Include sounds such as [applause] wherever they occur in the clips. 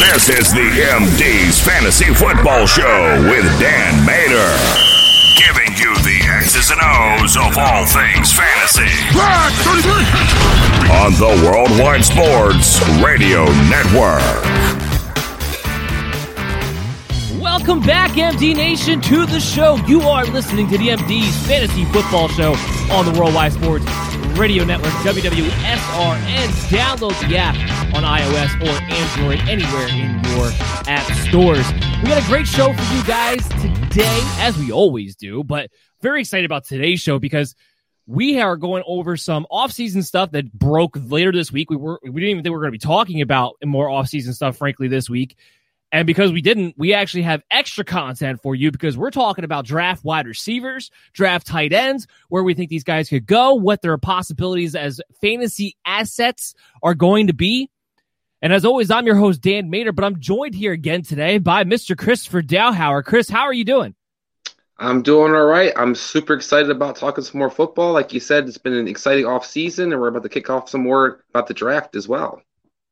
This is the MD's Fantasy Football Show with Dan Mater. Giving you the X's and O's of all things fantasy. On the Worldwide Sports Radio Network. Welcome back, MD Nation, to the show. You are listening to the MD's Fantasy Football Show on the Worldwide Sports Radio Network, WWSR, and download the app on iOS or Android anywhere in your app stores. We got a great show for you guys today, as we always do, but very excited about today's show because we are going over some off-season stuff that broke later this week. We were we didn't even think we were going to be talking about more off-season stuff, frankly, this week. And because we didn't, we actually have extra content for you because we're talking about draft wide receivers, draft tight ends, where we think these guys could go, what their possibilities as fantasy assets are going to be. And as always, I'm your host, Dan Mater, but I'm joined here again today by Mr. Christopher Dowhauer. Chris, how are you doing? I'm doing all right. I'm super excited about talking some more football. Like you said, it's been an exciting off season, and we're about to kick off some more about the draft as well.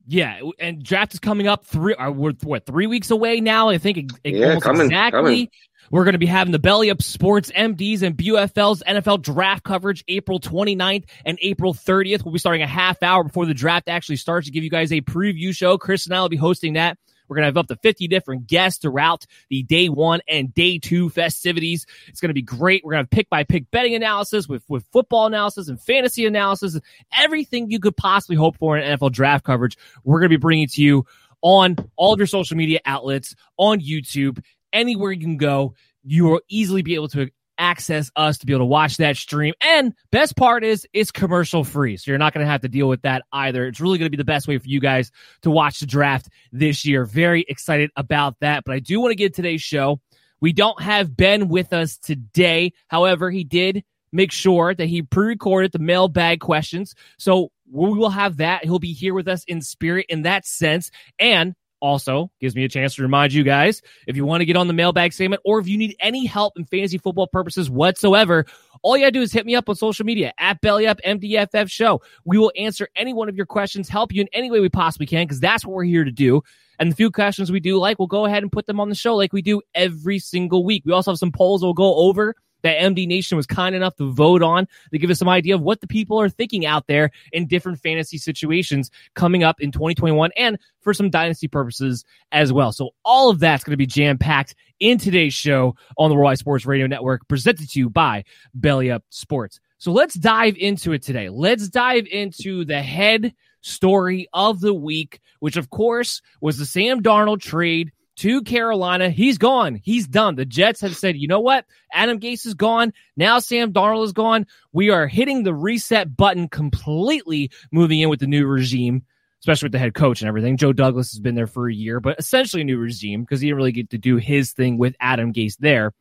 Yeah, and draft is coming up three. Uh, we're what three weeks away now? I think it, it Yeah, almost coming, exactly. coming. We're going to be having the Belly Up Sports MDs and BUFL's NFL draft coverage April 29th and April 30th. We'll be starting a half hour before the draft actually starts to give you guys a preview show. Chris and I will be hosting that. We're going to have up to 50 different guests throughout the day one and day two festivities. It's going to be great. We're going to have pick by pick betting analysis with, with football analysis and fantasy analysis, everything you could possibly hope for in NFL draft coverage. We're going to be bringing to you on all of your social media outlets, on YouTube, anywhere you can go. You will easily be able to access us to be able to watch that stream. And best part is it's commercial free. So you're not going to have to deal with that either. It's really going to be the best way for you guys to watch the draft this year. Very excited about that. But I do want to get today's show. We don't have Ben with us today. However, he did make sure that he pre-recorded the mailbag questions. So we will have that. He'll be here with us in spirit in that sense. And also gives me a chance to remind you guys if you want to get on the mailbag segment or if you need any help in fantasy football purposes whatsoever, all you gotta do is hit me up on social media at Belly Up MDFF Show. We will answer any one of your questions, help you in any way we possibly can, because that's what we're here to do. And the few questions we do like, we'll go ahead and put them on the show like we do every single week. We also have some polls we'll go over that MD Nation was kind enough to vote on to give us some idea of what the people are thinking out there in different fantasy situations coming up in 2021 and for some dynasty purposes as well. So all of that's going to be jam packed in today's show on the Worldwide Sports Radio Network, presented to you by Belly Up Sports. So let's dive into it today. Let's dive into the head story of the week, which of course was the Sam Darnold trade to Carolina. He's gone. He's done. The Jets have said, you know what? Adam Gase is gone. Now Sam Darnold is gone. We are hitting the reset button completely, moving in with the new regime, especially with the head coach and everything. Joe Douglas has been there for a year, but essentially a new regime because he didn't really get to do his thing with Adam Gase there.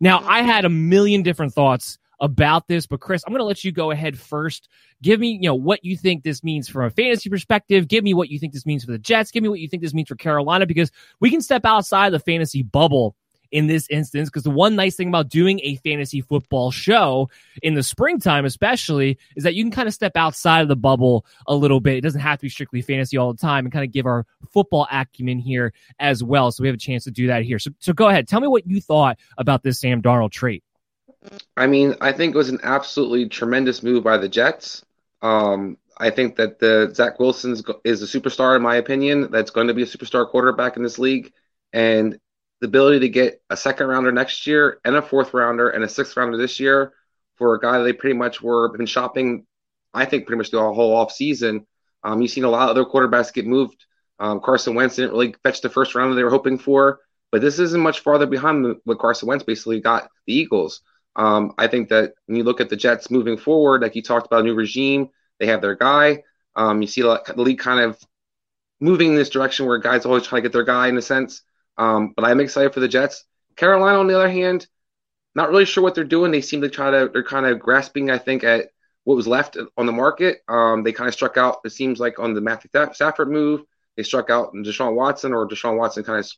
Now, I had a million different thoughts about this, but Chris, I'm going to let you go ahead first. Give me, you know, what you think this means from a fantasy perspective. Give me what you think this means for the Jets. Give me what you think this means for Carolina because we can step outside the fantasy bubble in this instance because the one nice thing about doing a fantasy football show in the springtime especially is that you can kind of step outside of the bubble a little bit it doesn't have to be strictly fantasy all the time and kind of give our football acumen here as well so we have a chance to do that here so, so go ahead tell me what you thought about this sam darnold trait I mean, I think it was an absolutely tremendous move by the Jets. Um, I think that the Zach Wilson is a superstar, in my opinion. That's going to be a superstar quarterback in this league, and the ability to get a second rounder next year and a fourth rounder and a sixth rounder this year for a guy they pretty much were been shopping. I think pretty much the whole off season. Um, you've seen a lot of other quarterbacks get moved. Um, Carson Wentz didn't really fetch the first rounder they were hoping for, but this isn't much farther behind what Carson Wentz basically got the Eagles. Um, I think that when you look at the Jets moving forward, like you talked about, a new regime, they have their guy. Um, you see the league kind of moving in this direction where guys always try to get their guy in a sense. Um, but I'm excited for the Jets. Carolina, on the other hand, not really sure what they're doing. They seem to try to they're kind of grasping, I think, at what was left on the market. Um, they kind of struck out. It seems like on the Matthew Stafford move, they struck out Deshaun Watson, or Deshaun Watson kind of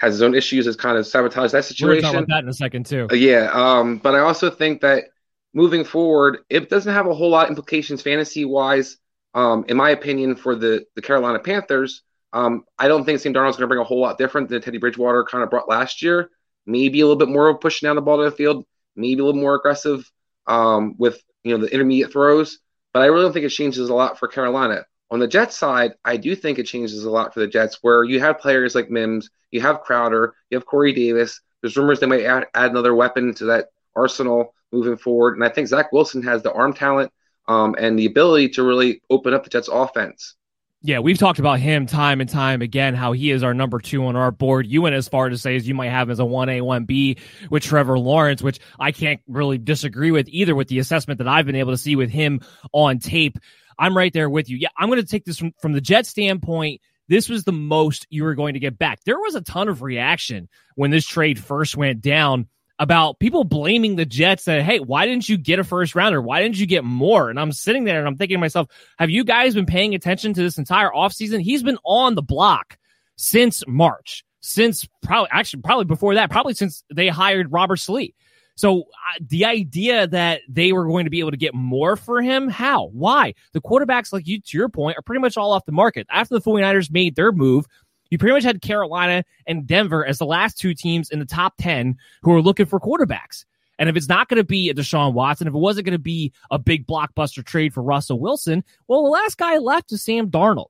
has his own issues, has kind of sabotaged that situation. We're talk about that in a second too. Uh, yeah, um, but I also think that moving forward, it doesn't have a whole lot of implications fantasy wise. Um, in my opinion, for the the Carolina Panthers, um, I don't think Sam Darnold's going to bring a whole lot different than Teddy Bridgewater kind of brought last year. Maybe a little bit more of pushing down the ball to the field, maybe a little more aggressive um, with you know the intermediate throws. But I really don't think it changes a lot for Carolina. On the Jets side, I do think it changes a lot for the Jets, where you have players like Mims, you have Crowder, you have Corey Davis. There's rumors they might add, add another weapon to that arsenal moving forward. And I think Zach Wilson has the arm talent um, and the ability to really open up the Jets' offense. Yeah, we've talked about him time and time again, how he is our number two on our board. You went as far to say as you might have as a 1A, 1B with Trevor Lawrence, which I can't really disagree with either with the assessment that I've been able to see with him on tape. I'm right there with you. Yeah, I'm going to take this from, from the Jet standpoint. This was the most you were going to get back. There was a ton of reaction when this trade first went down about people blaming the Jets that, hey, why didn't you get a first rounder? Why didn't you get more? And I'm sitting there and I'm thinking to myself, have you guys been paying attention to this entire offseason? He's been on the block since March, since probably, actually, probably before that, probably since they hired Robert Saleh. So uh, the idea that they were going to be able to get more for him, how? Why? The quarterbacks, like you, to your point, are pretty much all off the market. After the 49ers made their move, you pretty much had Carolina and Denver as the last two teams in the top 10 who are looking for quarterbacks. And if it's not going to be a Deshaun Watson, if it wasn't going to be a big blockbuster trade for Russell Wilson, well, the last guy left is Sam Darnold.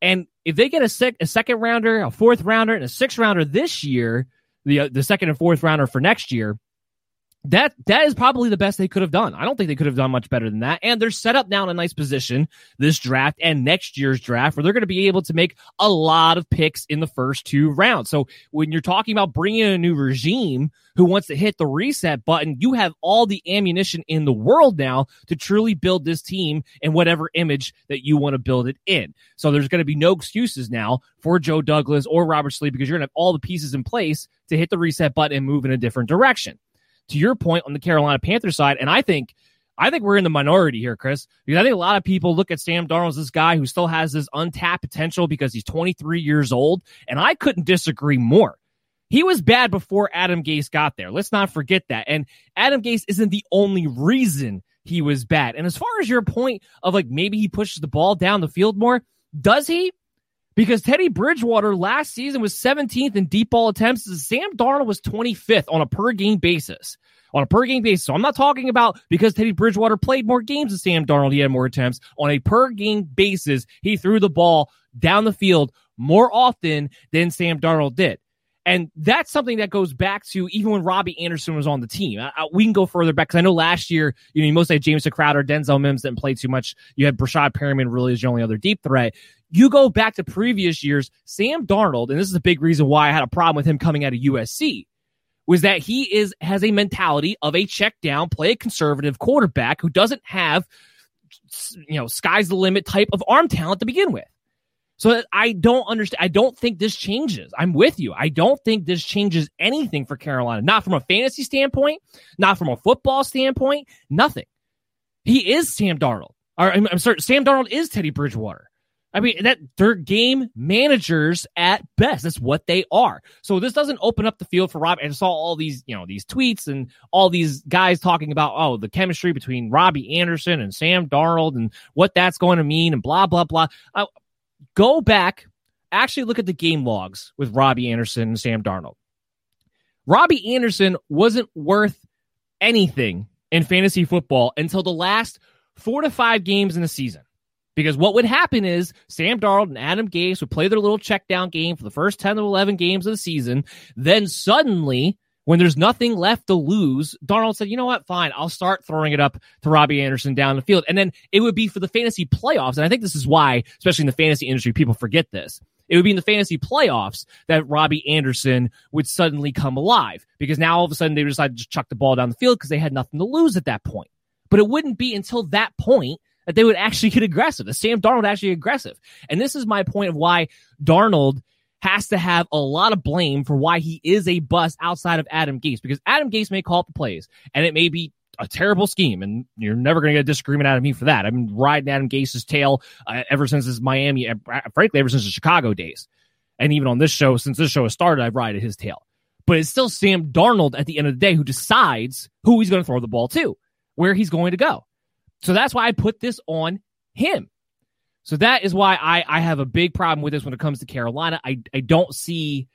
And if they get a, sec- a second rounder, a fourth rounder, and a sixth rounder this year, the uh, the second and fourth rounder for next year, that that is probably the best they could have done. I don't think they could have done much better than that. And they're set up now in a nice position this draft and next year's draft where they're going to be able to make a lot of picks in the first two rounds. So when you're talking about bringing in a new regime who wants to hit the reset button, you have all the ammunition in the world now to truly build this team in whatever image that you want to build it in. So there's going to be no excuses now for Joe Douglas or Robert Saleh because you're going to have all the pieces in place to hit the reset button and move in a different direction to your point on the Carolina Panthers side, and I think I think we're in the minority here, Chris, because I think a lot of people look at Sam Darnold as this guy who still has this untapped potential because he's 23 years old, and I couldn't disagree more. He was bad before Adam Gase got there. Let's not forget that. And Adam Gase isn't the only reason he was bad. And as far as your point of like maybe he pushes the ball down the field more, does he? Because Teddy Bridgewater last season was 17th in deep ball attempts. Sam Darnold was 25th on a per game basis. On a per game basis. So I'm not talking about because Teddy Bridgewater played more games than Sam Darnold, he had more attempts. On a per game basis, he threw the ball down the field more often than Sam Darnold did. And that's something that goes back to even when Robbie Anderson was on the team. I, I, we can go further back because I know last year, you know, you mostly had James Crowder, Denzel Mims didn't play too much. You had Breshad Perriman really as your only other deep threat. You go back to previous years, Sam Darnold, and this is a big reason why I had a problem with him coming out of USC, was that he is has a mentality of a check down, play a conservative quarterback who doesn't have, you know, sky's the limit type of arm talent to begin with. So I don't understand. I don't think this changes. I'm with you. I don't think this changes anything for Carolina. Not from a fantasy standpoint, not from a football standpoint, nothing. He is Sam Darnold. Or, I'm, I'm sorry, Sam Darnold is Teddy Bridgewater. I mean, that they're game managers at best. That's what they are. So this doesn't open up the field for Rob. And I saw all these, you know, these tweets and all these guys talking about, oh, the chemistry between Robbie Anderson and Sam Darnold and what that's going to mean and blah, blah, blah. Uh, Go back, actually look at the game logs with Robbie Anderson and Sam Darnold. Robbie Anderson wasn't worth anything in fantasy football until the last four to five games in the season. Because what would happen is Sam Darnold and Adam Gase would play their little check down game for the first 10 to 11 games of the season. Then suddenly when there's nothing left to lose, Darnold said, you know what? Fine. I'll start throwing it up to Robbie Anderson down the field. And then it would be for the fantasy playoffs. And I think this is why, especially in the fantasy industry, people forget this. It would be in the fantasy playoffs that Robbie Anderson would suddenly come alive because now all of a sudden they decided to just chuck the ball down the field because they had nothing to lose at that point. But it wouldn't be until that point that they would actually get aggressive. The Sam Darnold actually aggressive. And this is my point of why Darnold has to have a lot of blame for why he is a bust outside of Adam Gase because Adam Gase may call up the plays and it may be a terrible scheme, and you're never going to get a disagreement out of me for that. I've been riding Adam Gase's tail uh, ever since his Miami, uh, frankly, ever since the Chicago days, and even on this show, since this show has started, I've ridden his tail. But it's still Sam Darnold at the end of the day who decides who he's going to throw the ball to, where he's going to go. So that's why I put this on him. So that is why I, I have a big problem with this when it comes to Carolina. I, I don't see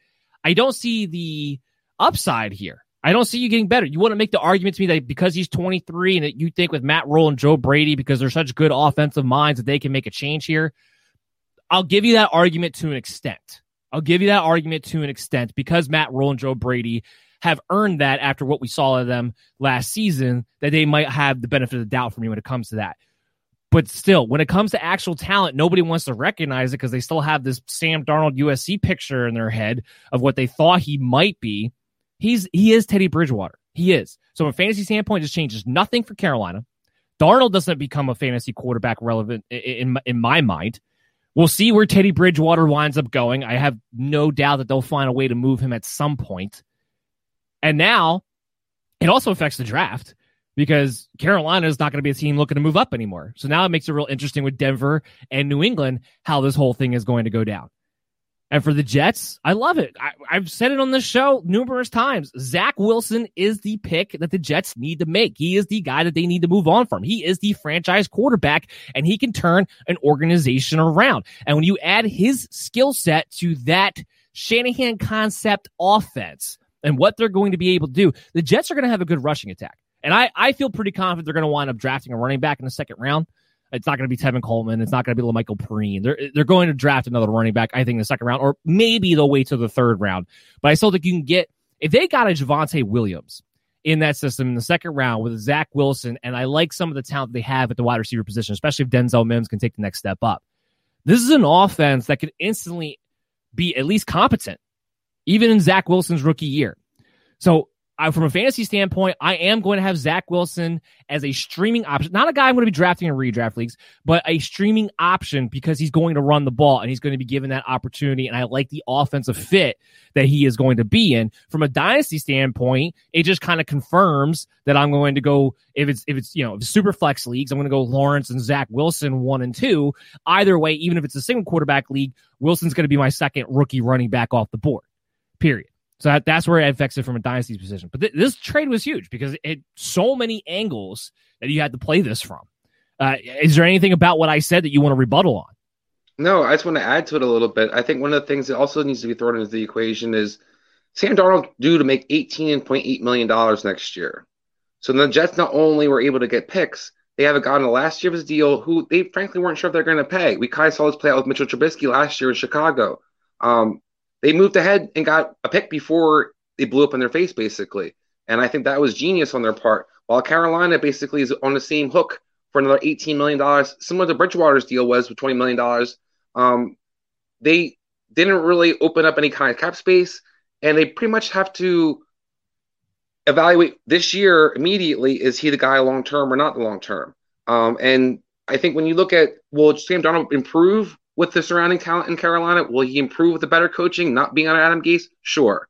I don't see the upside here. I don't see you getting better. You want to make the argument to me that because he's 23 and that you think with Matt Rhule and Joe Brady, because they're such good offensive minds that they can make a change here. I'll give you that argument to an extent. I'll give you that argument to an extent because Matt Rhule and Joe Brady have earned that after what we saw of them last season, that they might have the benefit of the doubt for me when it comes to that. But still, when it comes to actual talent, nobody wants to recognize it because they still have this Sam Darnold USC picture in their head of what they thought he might be. He's he is Teddy Bridgewater. He is. So from a fantasy standpoint, this changes nothing for Carolina. Darnold doesn't become a fantasy quarterback relevant in, in my mind. We'll see where Teddy Bridgewater winds up going. I have no doubt that they'll find a way to move him at some point. And now it also affects the draft because Carolina is not going to be a team looking to move up anymore. So now it makes it real interesting with Denver and New England how this whole thing is going to go down. And for the Jets, I love it. I, have said it on this show numerous times. Zach Wilson is the pick that the Jets need to make. He is the guy that they need to move on from. He is the franchise quarterback, and he can turn an organization around. And when you add his skill set to that Shanahan concept offense and what they're going to be able to do, the Jets are going to have a good rushing attack. And I, I feel pretty confident they're going to wind up drafting a running back in the second round. It's not going to be Tevin Coleman. It's not going to be Lamical Perine. They're they're going to draft another running back, I think, in the second round, or maybe they'll wait till the third round. But I still think you can get if they got a Javonte Williams in that system in the second round with Zach Wilson, and I like some of the talent they have at the wide receiver position, especially if Denzel Mims can take the next step up. This is an offense that could instantly be at least competent, even in Zach Wilson's rookie year. So I, from a fantasy standpoint, I am going to have Zach Wilson as a streaming option. Not a guy I'm going to be drafting in redraft leagues, but a streaming option because he's going to run the ball and he's going to be given that opportunity. And I like the offensive fit that he is going to be in. From a dynasty standpoint, it just kind of confirms that I'm going to go if it's if it's you know super flex leagues, I'm going to go Lawrence and Zach Wilson one and two. Either way, even if it's a single quarterback league, Wilson's going to be my second rookie running back off the board. Period. So that, that's where it affects it from a dynasty position. But th- this trade was huge because it so many angles that you had to play this from. Uh, is there anything about what I said that you want to rebuttal on? No, I just want to add to it a little bit. I think one of the things that also needs to be thrown into the equation is Sam Darnold due to make $18.8 million next year. So the Jets not only were able to get picks, they haven't gotten the last year of his deal who they frankly weren't sure if they're going to pay. We kind of saw this play out with Mitchell Trubisky last year in Chicago. Um, they moved ahead and got a pick before they blew up in their face, basically. And I think that was genius on their part. While Carolina basically is on the same hook for another $18 million, similar to Bridgewater's deal was with $20 million. Um, they didn't really open up any kind of cap space, and they pretty much have to evaluate this year immediately is he the guy long term or not long term? Um, and I think when you look at will Sam Darnold improve with the surrounding talent in Carolina? Will he improve with the better coaching, not being on Adam Gase? Sure.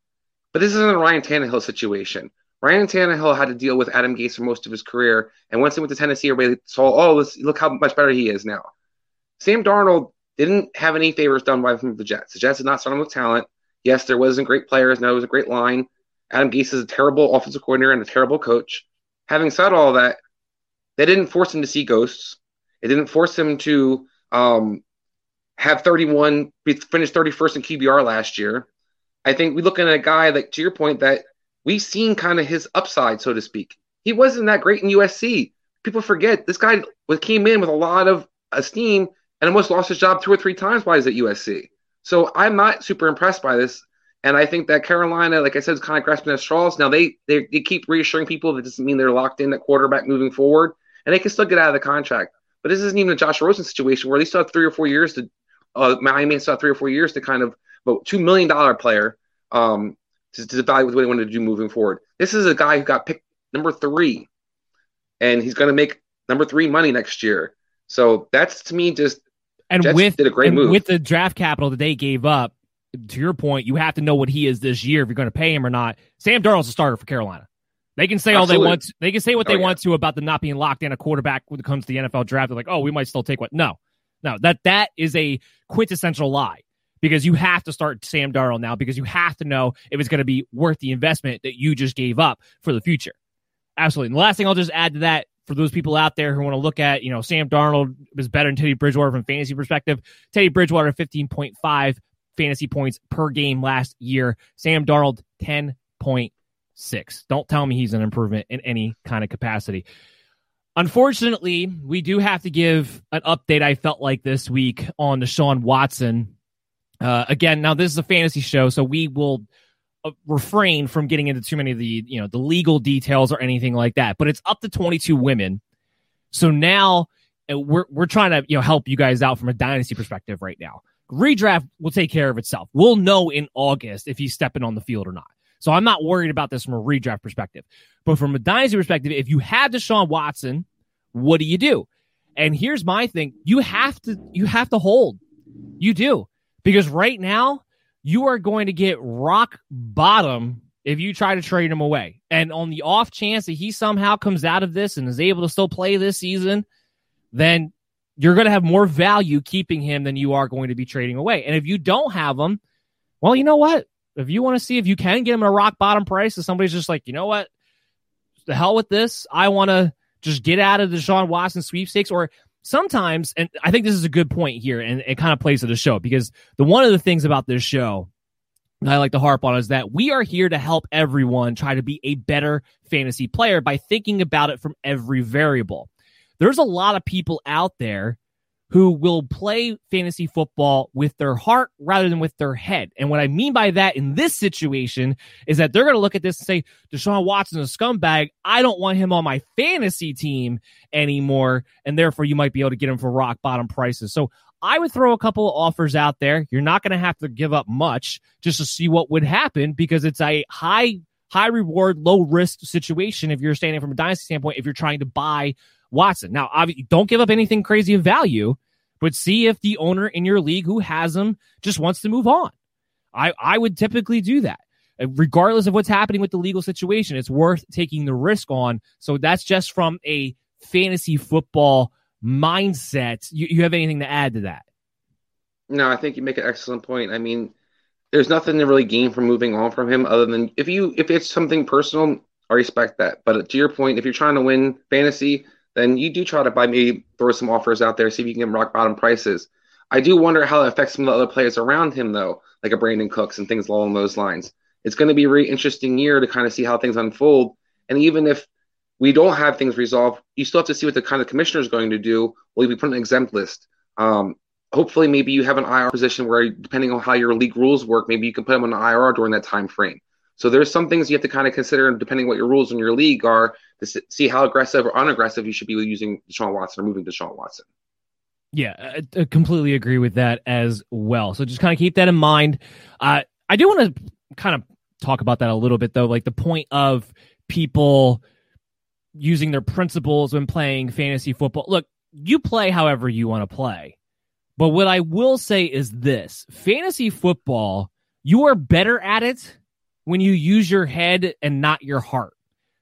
But this isn't a Ryan Tannehill situation. Ryan Tannehill had to deal with Adam Gase for most of his career, and once he went to Tennessee, everybody saw, oh, let's, look how much better he is now. Sam Darnold didn't have any favors done by from the Jets. The Jets did not start him with talent. Yes, there wasn't great players. No, it was a great line. Adam Gase is a terrible offensive coordinator and a terrible coach. Having said all that, they didn't force him to see ghosts. It didn't force him to um, have 31, finished 31st in QBR last year. I think we're looking at a guy like to your point, that we've seen kind of his upside, so to speak. He wasn't that great in USC. People forget this guy came in with a lot of esteem and almost lost his job two or three times while he's at USC. So I'm not super impressed by this. And I think that Carolina, like I said, is kind of grasping at straws. Now they, they they keep reassuring people that doesn't mean they're locked in at quarterback moving forward, and they can still get out of the contract. But this isn't even a Josh Rosen situation where they still have three or four years to uh, Miami have three or four years to kind of vote two million dollar player um, to, to evaluate what they want to do moving forward. This is a guy who got picked number three, and he's going to make number three money next year. So that's to me just and Jets with did a great move with the draft capital that they gave up. To your point, you have to know what he is this year if you're going to pay him or not. Sam Darnold's a starter for Carolina. They can say Absolutely. all they want. They can say what Oh, they yeah. want to about the not being locked in a quarterback when it comes to the NFL draft. They're like, oh, we might still take what? No, no. That that is a quintessential lie because you have to start Sam Darnold now because you have to know if it's going to be worth the investment that you just gave up for the future. Absolutely. And the last thing I'll just add to that for those people out there who want to look at, you know, Sam Darnold is better than Teddy Bridgewater from fantasy perspective. Teddy Bridgewater 15.5 fantasy points per game last year. Sam Darnold 10.6. Don't tell me he's an improvement in any kind of capacity. Unfortunately, we do have to give an update. I felt like this week on Deshaun Watson. Uh, again, now this is a fantasy show, so we will uh, refrain from getting into too many of the you know the legal details or anything like that. But it's up to 22 women. So now uh, we're we're trying to you know help you guys out from a dynasty perspective right now. Redraft will take care of itself. We'll know in August if he's stepping on the field or not. So I'm not worried about this from a redraft perspective. But from a dynasty perspective, if you have Deshaun Watson, what do you do? And here's my thing: you have to you have to hold. You do because right now you are going to get rock bottom if you try to trade him away. And on the off chance that he somehow comes out of this and is able to still play this season, then you're going to have more value keeping him than you are going to be trading away. And if you don't have him, well, you know what? If you want to see if you can get him at a rock bottom price, if somebody's just like, you know what, the hell with this, I want to just get out of the Deshaun Watson sweepstakes, or sometimes, and I think this is a good point here, and it kind of plays to the show because the one of the things about this show that I like to harp on is that we are here to help everyone try to be a better fantasy player by thinking about it from every variable. There's a lot of people out there who will play fantasy football with their heart rather than with their head. And what I mean by that in this situation is that they're going to look at this and say, Deshaun Watson is a scumbag. I don't want him on my fantasy team anymore. And therefore, you might be able to get him for rock bottom prices. So I would throw a couple of offers out there. You're not going to have to give up much just to see what would happen because it's a high, high reward, low risk situation if you're standing from a dynasty standpoint, if you're trying to buy Watson. Now, obviously, don't give up anything crazy of value, but see if the owner in your league who has him just wants to move on. I, I would typically do that. Uh, Regardless of what's happening with the legal situation, it's worth taking the risk on. So that's just from a fantasy football mindset. You, you have anything to add to that? No, I think you make an excellent point. I mean, there's nothing to really gain from moving on from him other than if you if it's something personal, I respect that. But to your point, if you're trying to win fantasy, then you do try to buy maybe throw some offers out there, see if you can get rock bottom prices. I do wonder how it affects some of the other players around him though, like a Brandin Cooks and things along those lines. It's going to be a really interesting year to kind of see how things unfold. And even if we don't have things resolved, you still have to see what the kind of commissioner is going to do. Will he be put on an exempt list? Um, hopefully maybe you have an IR position where depending on how your league rules work, maybe you can put him on an IR during that time frame. So there's some things you have to kind of consider depending what your rules in your league are to see how aggressive or unaggressive you should be using Deshaun Watson or moving Deshaun Watson. Yeah, I, completely agree with that as well. So just kind of keep that in mind. Uh, I do want to kind of talk about that a little bit though, like the point of people using their principles when playing fantasy football. Look, you play however you want to play. But what I will say is this fantasy football, you are better at it when you use your head and not your heart.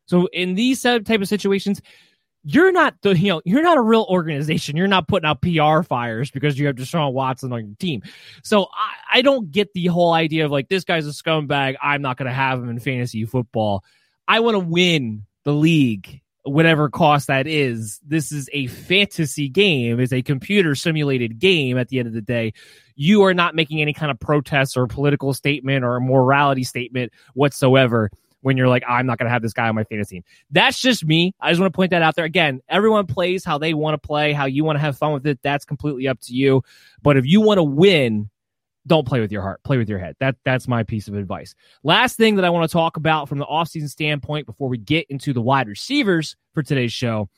So in these type of situations, you're not the you know you're not a real organization. You're not putting out PR fires because you have Deshaun Watson on your team. So I, I don't get the whole idea of like this guy's a scumbag. I'm not going to have him in fantasy football. I want to win the league whatever cost that is. This is a fantasy game, it's a computer simulated game at the end of the day. You are not making any kind of protest or political statement or a morality statement whatsoever when you're like, I'm not going to have this guy on my fantasy team. That's just me. I just want to point that out there. Again, everyone plays how they want to play, how you want to have fun with it. That's completely up to you. But if you want to win, don't play with your heart, play with your head. That that's my piece of advice. Last thing that I want to talk about from the offseason standpoint before we get into the wide receivers for today's show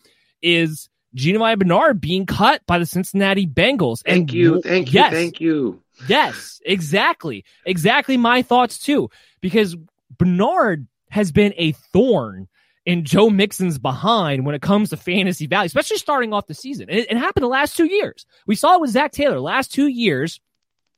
is Giovani Bernard being cut by the Cincinnati Bengals. Thank and you, thank you, thank you. Yes, exactly. Exactly my thoughts too. Because Bernard has been a thorn in Joe Mixon's behind when it comes to fantasy value, especially starting off the season. It, it happened the last two years. We saw it with Zac Taylor. Last two years,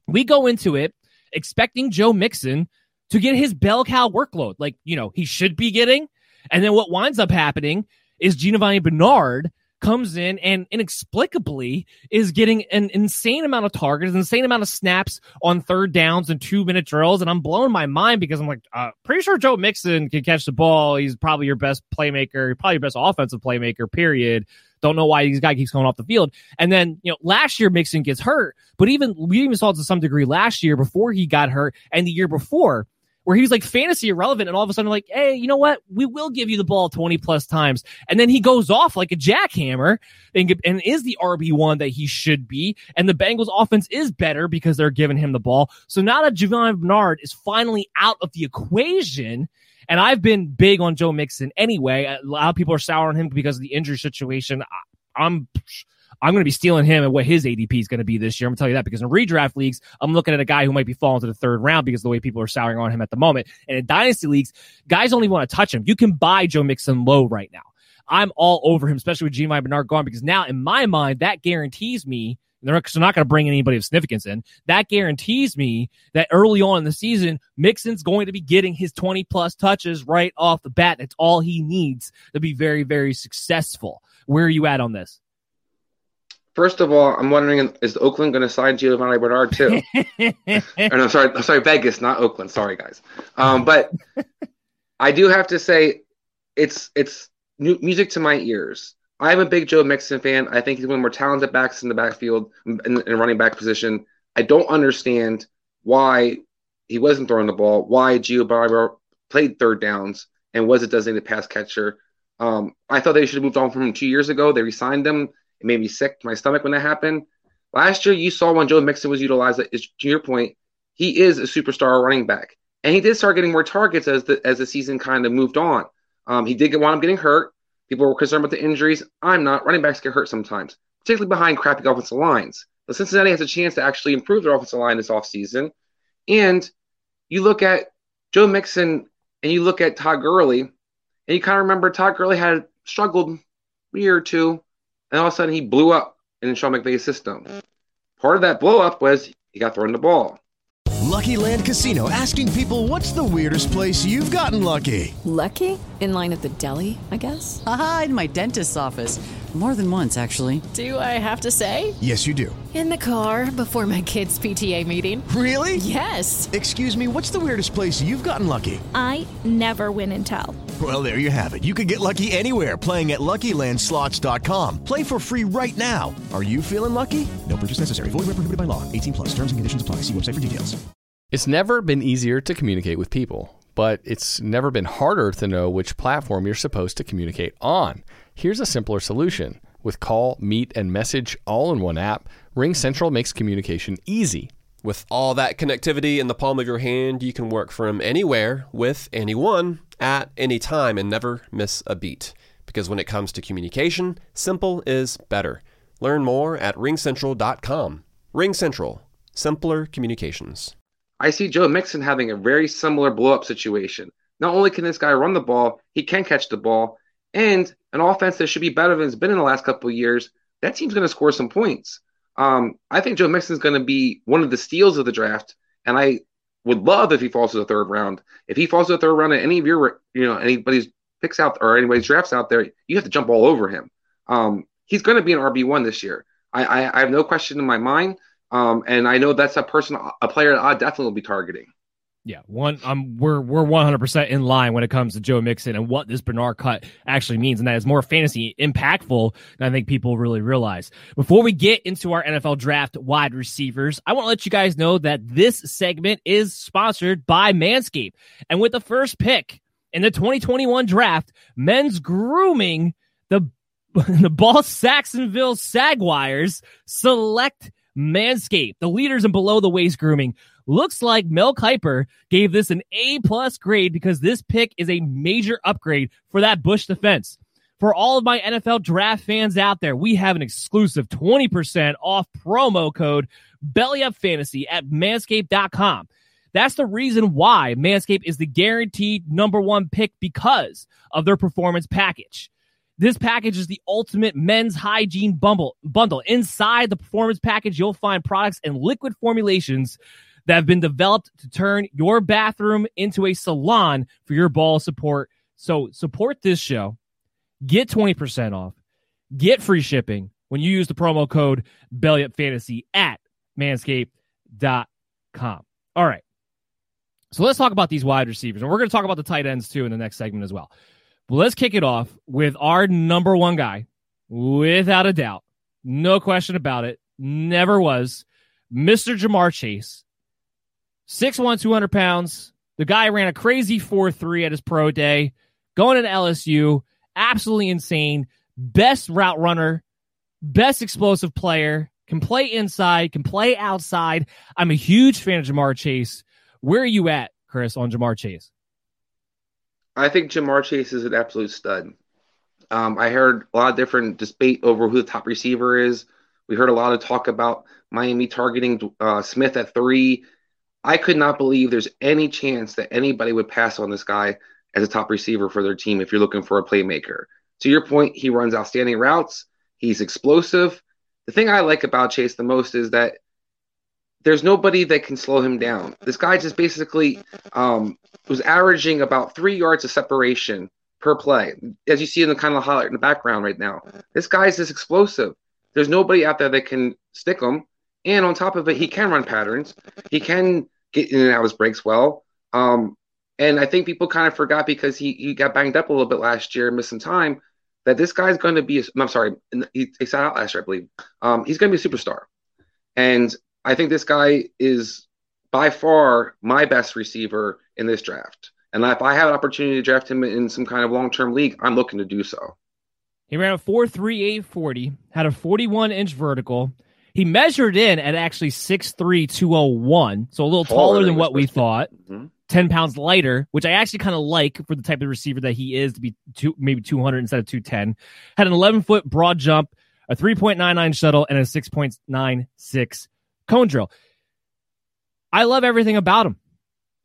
we go into it expecting Joe Mixon to get his bell cow workload, like, you know, he should be getting. And then what winds up happening is Giovani Bernard comes in and inexplicably is getting an insane amount of targets, an insane amount of snaps on third downs and two minute drills. And I'm blowing my mind because I'm like, uh, pretty sure Joe Mixon can catch the ball. He's probably your best playmaker, probably your best offensive playmaker, period. Don't know why this guy keeps going off the field. And then, you know, last year Mixon gets hurt, but even we even saw it to some degree last year before he got hurt and the year before where he was like fantasy irrelevant and all of a sudden like, hey, you know what? We will give you the ball 20 plus times. And then he goes off like a jackhammer and, and is the RB1 that he should be. And the Bengals offense is better because they're giving him the ball. So now that Giovani Bernard is finally out of the equation, and I've been big on Joe Mixon anyway. A lot of people are sour on him because of the injury situation. I'm I'm going to be stealing him and what his ADP is going to be this year. I'm going to tell you that because in redraft leagues, I'm looking at a guy who might be falling to the third round because the way people are souring on him at the moment. And in dynasty leagues, guys only want to touch him. You can buy Joe Mixon low right now. I'm all over him, especially with Giovani Bernard gone, because now in my mind, that guarantees me they're not, not going to bring anybody of significance in. That guarantees me that early on in the season, Mixon's going to be getting his 20 plus touches right off the bat. That's all he needs to be very, very successful. Where are you at on this? First of all, I'm wondering is Oakland going to sign Giovani Bernard too? [laughs] no, sorry, sorry, Vegas, not Oakland. Sorry, guys. Um, but I do have to say, it's it's new music to my ears. I'm a big Joe Mixon fan. I think he's one of the more talented backs in the backfield in, in running back position. I don't understand why he wasn't throwing the ball, why Gio Bernard played third downs and was a designated pass catcher. Um, I thought they should have moved on from him two years ago. They resigned him. It made me sick to my stomach when that happened. Last year, you saw when Joe Mixon was utilized. Is to your point, he is a superstar running back, and he did start getting more targets as the as the season kind of moved on. Um, he did get wind up getting hurt. People were concerned about the injuries. I'm not. Running backs get hurt sometimes, particularly behind crappy offensive lines. But Cincinnati has a chance to actually improve their offensive line this offseason. And you look at Joe Mixon and you look at Todd Gurley, and you kind of remember Todd Gurley had struggled a year or two and all of a sudden he blew up in Sean McVay's system. Part of that blow up was he got thrown the ball. Lucky Land Casino asking people what's the weirdest place you've gotten lucky? Lucky? In line at the deli, I guess? Aha, in my dentist's office. More than once, actually. Do I have to say? Yes, you do. In the car before my kids' PTA meeting. Really? Yes. Excuse me, what's the weirdest place you've gotten lucky? I never win and tell. Well, there you have it. You can get lucky anywhere playing at LuckyLandSlots.com. Play for free right now. Are you feeling lucky? No purchase necessary. Void where prohibited by law. 18 plus. Terms and conditions apply. See website for details. It's never been easier to communicate with people, but it's never been harder to know which platform you're supposed to communicate on. Here's a simpler solution. With call, meet, and message all in one app, Ring Central makes communication easy. With all that connectivity in the palm of your hand, you can work from anywhere with anyone at any time and never miss a beat. Because when it comes to communication, simple is better. Learn more at ringcentral.com. Ring Central, simpler communications. I see Joe Mixon having a very similar blow up situation. Not only can this guy run the ball, he can catch the ball, and an offense that should be better than it's been in the last couple of years. That team's going to score some points. Um, I think Joe Mixon's going to be one of the steals of the draft, and I would love if he falls to the third round. If he falls to the third round at any of your, you know, anybody's picks out or anybody's drafts out there, you have to jump all over him. Um, he's going to be an RB one this year. I, I, I, have no question in my mind, um, and I know that's a person, a player that I definitely will be targeting. Yeah, one. Um, we're we're one hundred percent in line when it comes to Joe Mixon and what this Bernard cut actually means, and that is more fantasy impactful than I think people really realize. Before we get into our NFL draft wide receivers, I want to let you guys know that this segment is sponsored by Manscaped, and with the first pick in the 2021 draft, men's grooming the [laughs] the Ball Saxonville Sagwires select Manscaped, the leaders in below the waist grooming Looks like Mel Kiper gave this an A plus grade because this pick is a major upgrade for that Bush defense. For all of my NFL draft fans out there, we have an exclusive 20% off promo code BellyUpFantasy at manscaped.com. That's the reason why Manscaped is the guaranteed number one pick because of their performance package. This package is the ultimate men's hygiene bundle. Bundle inside the performance package, you'll find products and liquid formulations that have been developed to turn your bathroom into a salon for your ball support. So support this show. Get 20% off. Get free shipping when you use the promo code BellyUpFantasy at manscaped.com. All right. So let's talk about these wide receivers. And we're going to talk about the tight ends too in the next segment as well. Let's kick it off with our number one guy, without a doubt. No question about it. Never was. Mr. Ja'Marr Chase. 6'1, 200 pounds. The guy ran a crazy 4 3 at his pro day, going to LSU. Absolutely insane. Best route runner, best explosive player, can play inside, can play outside. I'm a huge fan of Ja'Marr Chase. Where are you at, Chris, on Ja'Marr Chase? I think Ja'Marr Chase is an absolute stud. Um, I heard a lot of different debate over who the top receiver is. We heard a lot of talk about Miami targeting uh, Smith at three I could not believe there's any chance that anybody would pass on this guy as a top receiver for their team if you're looking for a playmaker. To your point, he runs outstanding routes. He's explosive. The thing I like about Chase the most is that there's nobody that can slow him down. This guy just basically um, was averaging about three yards of separation per play, as you see in the kind of highlight in the background right now. This guy's just explosive. There's nobody out there that can stick him. And on top of it, he can run patterns. He can get in and out of his breaks well. Um, and I think people kind of forgot because he, he got banged up a little bit last year, and missed some time, that this guy's going to be, I'm sorry, he, he sat out last year, I believe. Um, he's going to be a superstar. And I think this guy is by far my best receiver in this draft. And if I have an opportunity to draft him in some kind of long term league, I'm looking to do so. He ran a 4.3840, had a 41 inch vertical, he measured in at actually 6'3, 201, so a little taller, taller than what we thought. Mm-hmm. 10 pounds lighter, which I actually kind of like for the type of receiver that he is to be two, maybe 200 instead of 210. Had an 11 foot broad jump, a 3.99 shuttle, and a 6.96 cone drill. I love everything about him.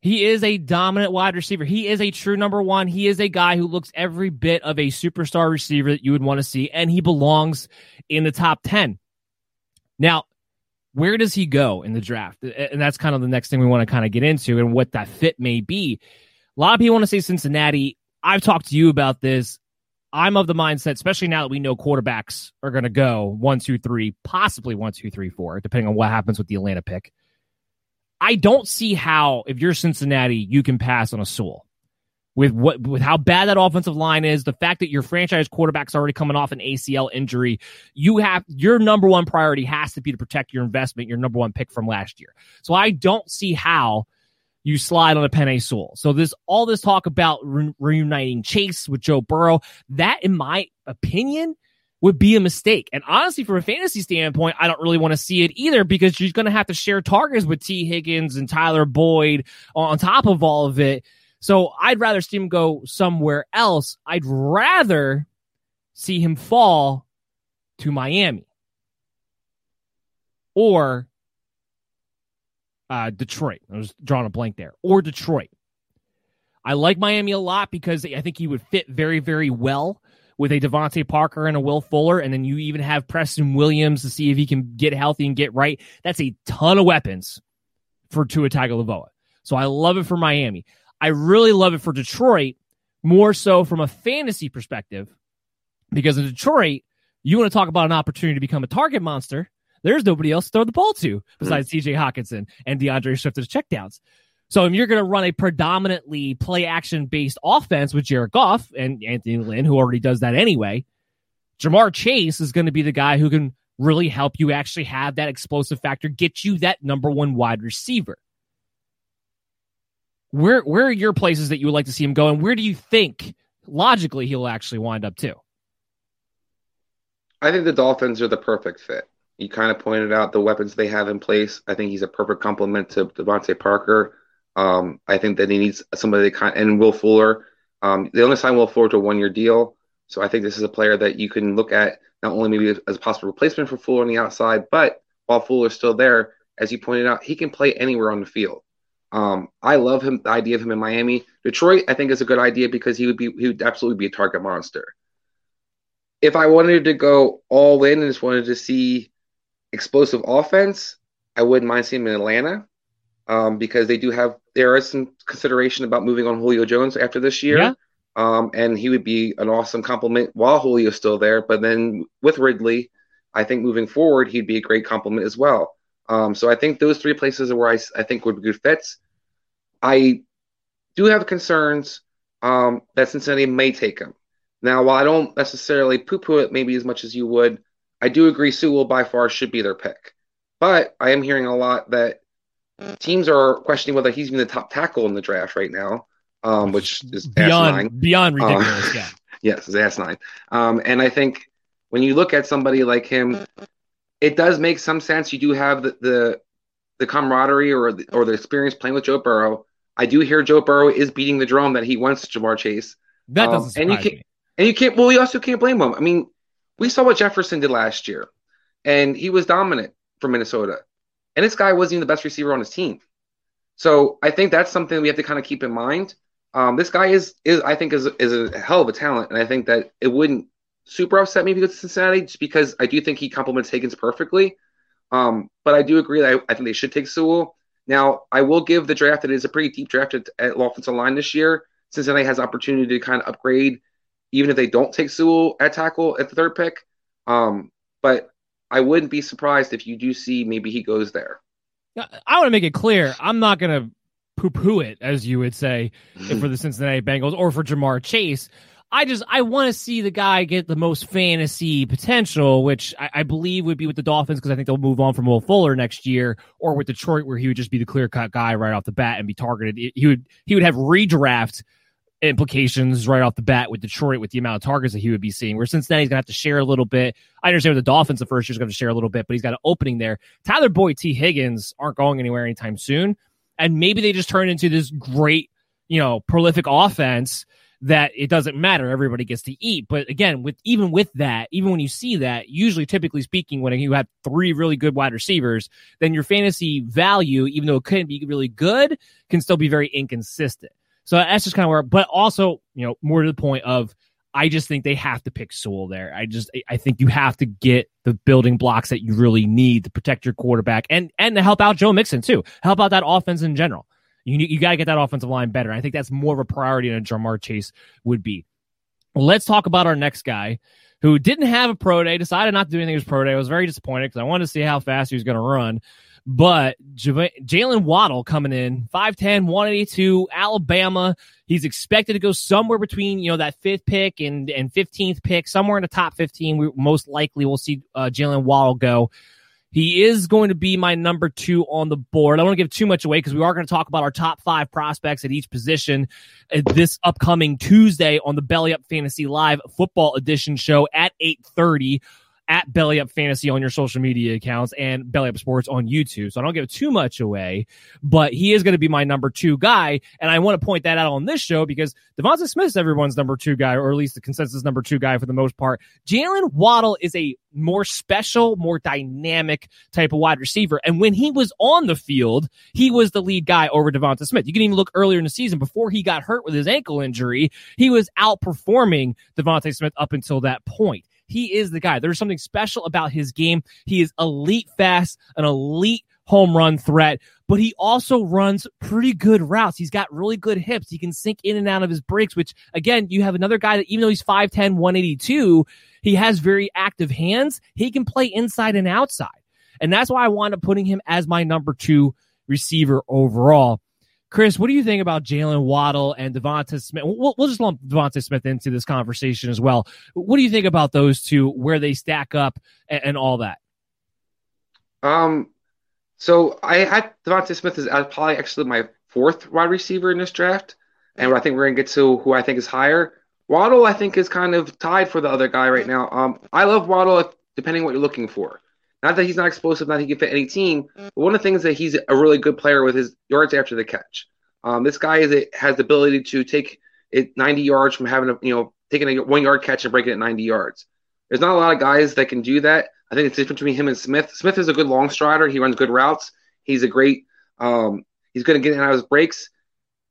He is a dominant wide receiver. He is a true number one. He is a guy who looks every bit of a superstar receiver that you would want to see, and he belongs in the top 10. Now, where does he go in the draft? And that's kind of the next thing we want to kind of get into and what that fit may be. A lot of people want to say Cincinnati. I've talked to you about this. I'm of the mindset, especially now that we know quarterbacks are going to go one, two, three, possibly one, two, three, four, depending on what happens with the Atlanta pick. I don't see how, if you're Cincinnati, you can pass on a Sewell with what with how bad that offensive line is, the fact that your franchise quarterback's already coming off an ACL injury, you have your number one priority has to be to protect your investment, your number one pick from last year. So I don't see how you slide on a Penei Sewell. So this all this talk about re- reuniting Chase with Joe Burrow, that in my opinion would be a mistake. And honestly, from a fantasy standpoint, I don't really want to see it either because you're going to have to share targets with Tee Higgins and Tyler Boyd on top of all of it. So I'd rather see him go somewhere else. I'd rather see him fall to Miami or uh, Detroit. I was drawing a blank there. Or Detroit. I like Miami a lot because I think he would fit very, very well with a DeVante Parker and a Will Fuller, and then you even have Preston Williams to see if he can get healthy and get right. That's a ton of weapons for Tua Tagovailoa. So I love it for Miami. I really love it for Detroit, more so from a fantasy perspective, because in Detroit, you want to talk about an opportunity to become a target monster. There's nobody else to throw the ball to besides mm-hmm. TJ Hockenson and D'Andre Swift as checkdowns. So if you're going to run a predominantly play action based offense with Jared Goff and Anthony Lynn, who already does that anyway, Ja'Marr Chase is going to be the guy who can really help you actually have that explosive factor, get you that number one wide receiver. Where where are your places that you would like to see him go, and where do you think logically he'll actually wind up to? I think the Dolphins are the perfect fit. You kind of pointed out the weapons they have in place. I think he's a perfect complement to DeVante Parker. Um, I think that he needs somebody kind of, and Will Fuller. Um, they only signed Will Fuller to a one year deal. So I think this is a player that you can look at not only maybe as a possible replacement for Fuller on the outside, but while Fuller's still there, as you pointed out, he can play anywhere on the field. Um, I love him, the idea of him in Miami. Detroit, I think, is a good idea because he would be he would absolutely be a target monster. If I wanted to go all in and just wanted to see explosive offense, I wouldn't mind seeing him in Atlanta um, because they do have there is some consideration about moving on Julio Jones after this year. Yeah. Um, and he would be an awesome compliment while Julio's still there. But then with Ridley, I think moving forward, he'd be a great compliment as well. Um, so I think those three places are where I, I think would be good fits. I do have concerns um, that Cincinnati may take him. Now, while I don't necessarily poo poo it maybe as much as you would, I do agree Sewell by far should be their pick. But I am hearing a lot that teams are questioning whether he's even the top tackle in the draft right now, um, which is beyond asinine. beyond um, ridiculous. Um, [laughs] yeah. yes, it's asinine. Um, and I think when you look at somebody like him, it does make some sense. You do have the the, the camaraderie or the, or the experience playing with Joe Burrow. I do hear Joe Burrow is beating the drum that he wants Ja'Marr Chase. That doesn't um, and you can't, me. And you can't. Well, you also can't blame him. I mean, we saw what Jefferson did last year, and he was dominant for Minnesota. And this guy wasn't even the best receiver on his team. So I think that's something we have to kind of keep in mind. Um, this guy is is I think is is a hell of a talent, and I think that it wouldn't super upset me if he goes to Cincinnati, just because I do think he complements Higgins perfectly. Um, but I do agree that I, I, think they should take Sewell. Now I will give the draft that is a pretty deep draft at, at offensive line this year. Cincinnati has opportunity to kind of upgrade, even if they don't take Sewell at tackle at the third pick. Um, but I wouldn't be surprised if you do see maybe he goes there. I want to make it clear. I'm not going to poo poo it, as you would say, [laughs] for the Cincinnati Bengals or for Ja'Marr Chase. I just I want to see the guy get the most fantasy potential, which I, I believe would be with the Dolphins because I think they'll move on from Will Fuller next year, or with Detroit where he would just be the clear cut guy right off the bat and be targeted. He would he would have redraft implications right off the bat with Detroit with the amount of targets that he would be seeing. Where Cincinnati's gonna have to share a little bit. I understand with the Dolphins, the first year's gonna share a little bit, but he's got an opening there. Tyler Boyd, Tee Higgins aren't going anywhere anytime soon, and maybe they just turn into this great, you know, prolific offense that it doesn't matter. Everybody gets to eat. But again, with even with that, even when you see that, usually, typically speaking, when you have three really good wide receivers, then your fantasy value, even though it couldn't be really good, can still be very inconsistent. So that's just kind of where, but also, you know, more to the point of, I just think they have to pick Sewell there. I just, I think you have to get the building blocks that you really need to protect your quarterback and and to help out Joe Mixon too. Help out that offense in general. You you got to get that offensive line better. I think that's more of a priority than a Ja'Marr Chase would be. Let's talk about our next guy who didn't have a pro day, decided not to do anything with pro day. I was very disappointed because I wanted to see how fast he was going to run. But Jaylen Waddle coming in 5'10, 182, Alabama. He's expected to go somewhere between, you know, that fifth pick and, and 15th pick, somewhere in the top 15. We most likely will see uh, Jaylen Waddle go. He is going to be my number two on the board. I don't want to give too much away because we are going to talk about our top five prospects at each position this upcoming Tuesday on the Belly Up Fantasy Live Football Edition show at 830 at Belly Up Fantasy on your social media accounts and Belly Up Sports on YouTube. So I don't give too much away, but he is going to be my number two guy. And I want to point that out on this show because Devonta Smith is everyone's number two guy, or at least the consensus number two guy for the most part. Jaylen Waddle is a more special, more dynamic type of wide receiver. And when he was on the field, he was the lead guy over Devonta Smith. You can even look earlier in the season before he got hurt with his ankle injury, he was outperforming Devonta Smith up until that point. He is the guy. There's something special about his game. He is elite fast, an elite home run threat, but he also runs pretty good routes. He's got really good hips. He can sink in and out of his breaks, which again, you have another guy that even though he's 5'10, 182, he has very active hands. He can play inside and outside. And that's why I wound up putting him as my number two receiver overall. Chris, what do you think about Jaylen Waddle and Devonta Smith? We'll, we'll, just lump Devonta Smith into this conversation as well. What do you think about those two, where they stack up, and, and all that? Um, so I had Devonta Smith is probably actually my fourth wide receiver in this draft, and I think we're gonna get to who I think is higher. Waddle, I think, is kind of tied for the other guy right now. Um, I love Waddle, depending what you're looking for. Not that he's not explosive, not that he can fit any team, but one of the things that he's a really good player with his yards after the catch. Um, this guy is a, has the ability to take it 90 yards from having a you know taking a one yard catch and breaking it 90 yards. There's not a lot of guys that can do that. I think it's different between him and Smith. Smith is a good long strider. He runs good routes. He's a great. Um, he's good at getting out of his breaks.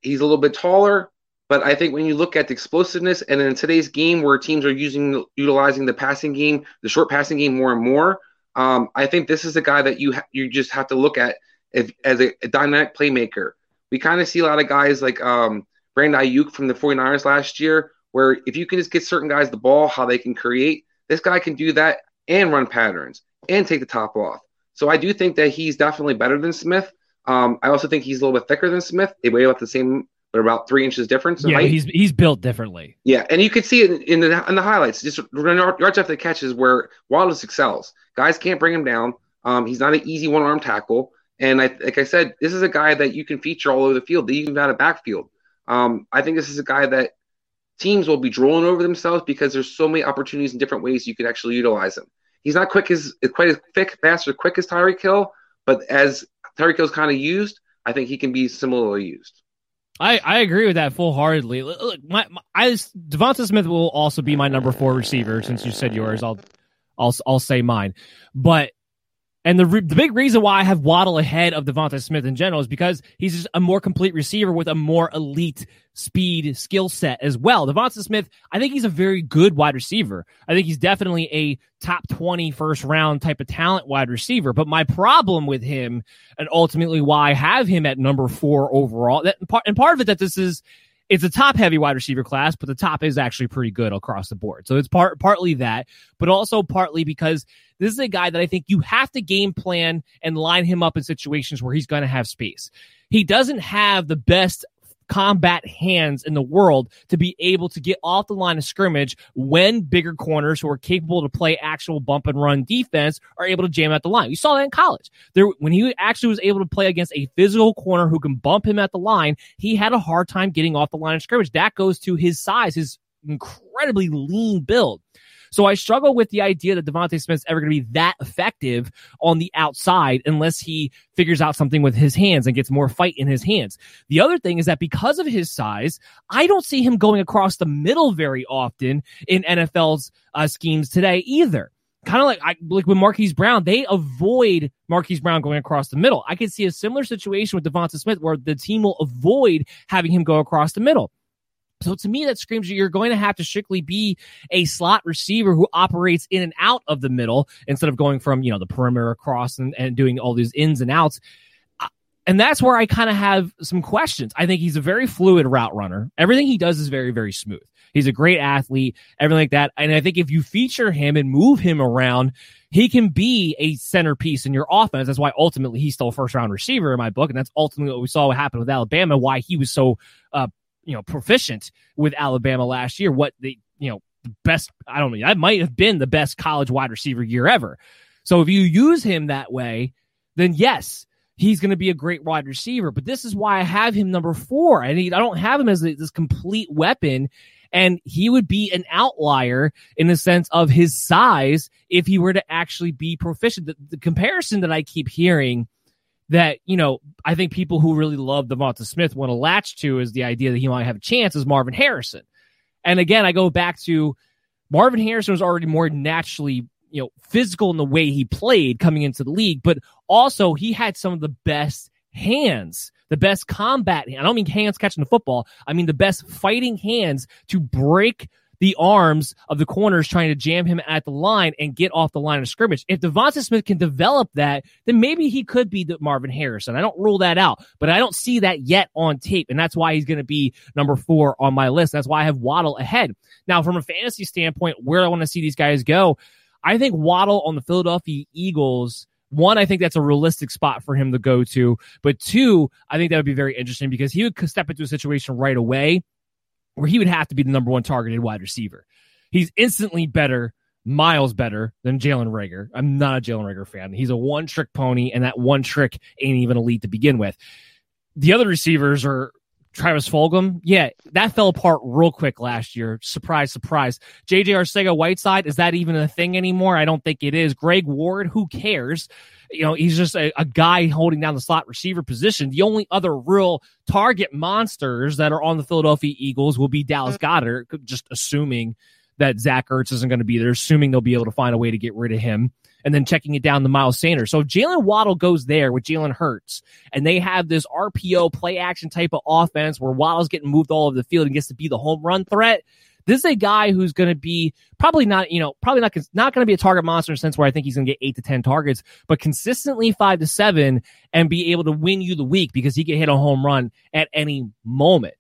He's a little bit taller, but I think when you look at the explosiveness and in today's game where teams are using utilizing the passing game, the short passing game more and more, um, I think this is a guy that you ha- you just have to look at if, as a, a, dynamic playmaker. We kind of see a lot of guys like um, Brandon Aiyuk from the 49ers last year, where if you can just get certain guys the ball, how they can create, this guy can do that and run patterns and take the top off. So I do think that he's definitely better than Smith. Um, I also think he's a little bit thicker than Smith. They weigh about the same, but about three inches difference. yeah, height. he's he's built differently. Yeah, and you can see it in the in the highlights. Just yards after the catches where Waddle's excels. Guys can't bring him down. Um, he's not an easy one arm tackle. And I, like I said, this is a guy that you can feature all over the field, even out of backfield. Um, I think this is a guy that teams will be drooling over themselves because there's so many opportunities in different ways you can actually utilize him. He's not quick as quite as quick, fast, or quick as Tyreek Hill, but as Tyreek Hill's kind of used, I think he can be similarly used. I, I agree with that full heartedly. Look, my, my I Devonta Smith will also be my number four receiver. Since you said yours, I'll I'll I'll say mine. But and the re- the big reason why I have Waddle ahead of Devonta Smith in general is because he's just a more complete receiver with a more elite speed skill set as well. Devonta Smith, I think he's a very good wide receiver. I think he's definitely a top 20 first round type of talent wide receiver. But my problem with him, and ultimately why I have him at number four overall, that and part of it that this is it's a top heavy wide receiver class, but the top is actually pretty good across the board. So it's part partly that, but also partly because this is a guy that I think you have to game plan and line him up in situations where he's going to have space. He doesn't have the best combat hands in the world to be able to get off the line of scrimmage when bigger corners who are capable to play actual bump and run defense are able to jam at the line. You saw that in college. There, when he actually was able to play against a physical corner who can bump him at the line, he had a hard time getting off the line of scrimmage. That goes to his size, his incredibly lean build. So I struggle with the idea that Devonta Smith's ever going to be that effective on the outside unless he figures out something with his hands and gets more fight in his hands. The other thing is that because of his size, I don't see him going across the middle very often in NFL's uh, schemes today either kind of like I, like with Marquise Brown, they avoid Marquise Brown going across the middle. I could see a similar situation with Devonta Smith where the team will avoid having him go across the middle. So to me, that screams you're going to have to strictly be a slot receiver who operates in and out of the middle instead of going from, you know, the perimeter across and, and doing all these ins and outs. Uh, and that's where I kind of have some questions. I think he's a very fluid route runner. Everything he does is very, very smooth. He's a great athlete, everything like that. And I think if you feature him and move him around, he can be a centerpiece in your offense. That's why ultimately he's still a first round receiver in my book. And that's ultimately what we saw what happened with Alabama, why he was so uh, you know proficient with Alabama last year. What the you know the best I don't mean that might have been the best college wide receiver year ever. So if you use him that way, then yes, he's going to be a great wide receiver. But this is why I have him number four. I need, I don't have him as this complete weapon. And he would be an outlier in the sense of his size if he were to actually be proficient. The, the comparison that I keep hearing that, you know, I think people who really love Devonta Smith want to latch to is the idea that he might have a chance is Marvin Harrison. And again, I go back to Marvin Harrison was already more naturally, you know, physical in the way he played coming into the league, but also he had some of the best hands, the best combat. I don't mean hands catching the football. I mean the best fighting hands to break the arms of the corners trying to jam him at the line and get off the line of scrimmage. If Devonta Smith can develop that, then maybe he could be the Marvin Harrison. I don't rule that out, but I don't see that yet on tape. And that's why he's going to be number four on my list. That's why I have Waddle ahead. Now, from a fantasy standpoint, where I want to see these guys go, I think Waddle on the Philadelphia Eagles one, I think that's a realistic spot for him to go to. But two, I think that would be very interesting because he would step into a situation right away where he would have to be the number one targeted wide receiver. He's instantly better, miles better than Jalen Reagor. I'm not a Jalen Reagor fan. He's a one trick pony, and that one trick ain't even elite to begin with. The other receivers are Travis Fulgham, yeah, that fell apart real quick last year. Surprise, surprise. JJ Arcega Whiteside, is that even a thing anymore? I don't think it is. Greg Ward, who cares? you know, he's just a, a, guy holding down the slot receiver position. The only other real target monsters that are on the Philadelphia Eagles will be Dallas mm-hmm. Goedert, just assuming that Zach Ertz isn't going to be there, assuming they'll be able to find a way to get rid of him, and then checking it down to Miles Sanders. So if Jaylen Waddle goes there with Jalen Hurts, and they have this RPO play action type of offense where Waddle's getting moved all over the field and gets to be the home run threat, this is a guy who's going to be probably not, you know, probably not not going to be a target monster in sense where I think he's going to get eight to ten targets, but consistently five to seven and be able to win you the week because he can hit a home run at any moment.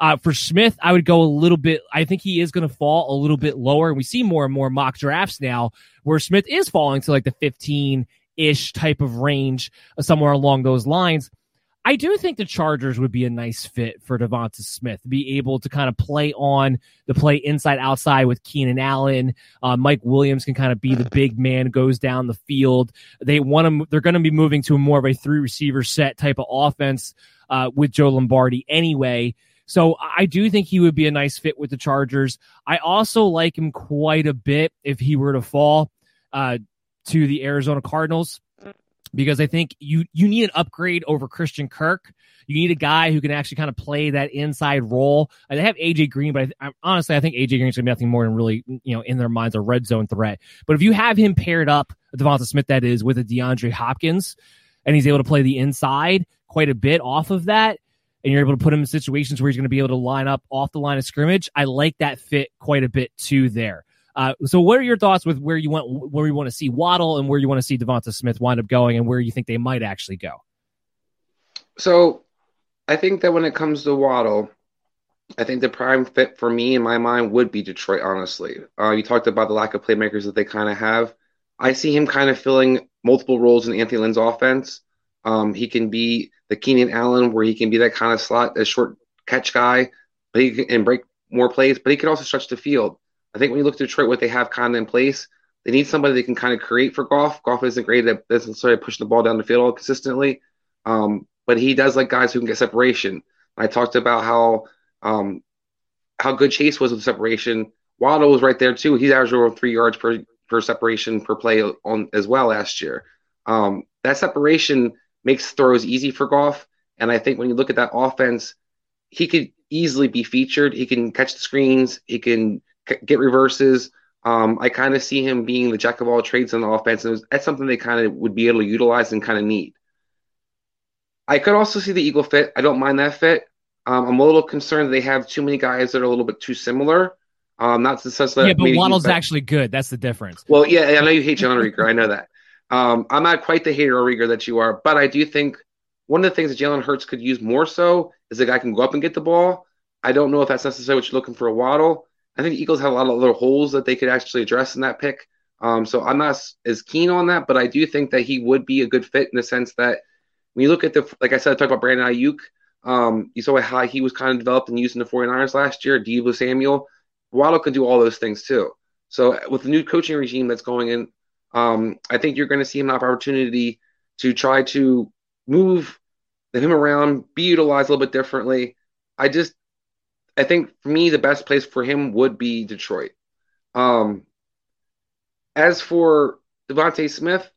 Uh, for Smith, I would go a little bit. I think he is going to fall a little bit lower. And we see more and more mock drafts now where Smith is falling to like the 15 ish type of range, uh, somewhere along those lines. I do think the Chargers would be a nice fit for Devonta Smith, be able to kind of play on the play inside outside with Keenan Allen. Uh, Mike Williams can kind of be the big man, goes down the field. They want to, they're going to be moving to a more of a three receiver set type of offense uh, with Joe Lombardi anyway. So I do think he would be a nice fit with the Chargers. I also like him quite a bit if he were to fall uh, to the Arizona Cardinals because I think you you need an upgrade over Christian Kirk. You need a guy who can actually kind of play that inside role. They have AJ Green, but I, I, honestly, I think AJ Green is going to be nothing more than really, you know, in their minds a red zone threat. But if you have him paired up, Devonta Smith, that is, with a DeAndre Hopkins, and he's able to play the inside quite a bit off of that, and you're able to put him in situations where he's going to be able to line up off the line of scrimmage, I like that fit quite a bit too there. Uh, so, what are your thoughts with where you want where you want to see Waddle and where you want to see Devonta Smith wind up going, and where you think they might actually go? So, I think that when it comes to Waddle, I think the prime fit for me in my mind would be Detroit. Honestly, uh, you talked about the lack of playmakers that they kind of have. I see him kind of filling multiple roles in Anthony Lynn's offense. Um, he can be the Keenan Allen, where he can be that kind of slot, a short catch guy, but he can and break more plays. But he can also stretch the field. I think when you look at Detroit, what they have kind of in place, they need somebody that can kind of create for Goff. Goff isn't great at necessarily pushing the ball down the field consistently, um, but he does like guys who can get separation. I talked about how um, how good Chase was with separation. Waddle was right there too. He's averaged over three yards per per separation per play on as well last year. Um, that separation makes throws easy for Goff, and I think when you look at that offense, he could easily be featured. He can catch the screens. He can get reverses. Um, I kind of see him being the jack of all trades on the offense, and that's something they kind of would be able to utilize and kind of need. I could also see the Eagle fit. I don't mind that fit. Um, I'm a little concerned they have too many guys that are a little bit too similar. Um, not to such that yeah, but Waddle's actually good. That's the difference. Well, yeah, I know you hate John Reagor. I know that. Um, I'm not quite the hater of Reagor that you are, but I do think one of the things that Jalen Hurts could use more so is a guy can go up and get the ball. I don't know if that's necessarily what you're looking for a Waddle. I think the Eagles have a lot of other holes that they could actually address in that pick. Um, so I'm not as keen on that, but I do think that he would be a good fit in the sense that when you look at the, like I said, I talked about Brandon Aiyuk. Um, you saw how he was kind of developed and used in the 49ers last year. Deebo Samuel, Waddle can do all those things too. So with the new coaching regime that's going in, Um, I think you're going to see him an opportunity to try to move him around, be utilized a little bit differently. I just, I think for me, the best place for him would be Detroit. Um, as for DeVonta Smith,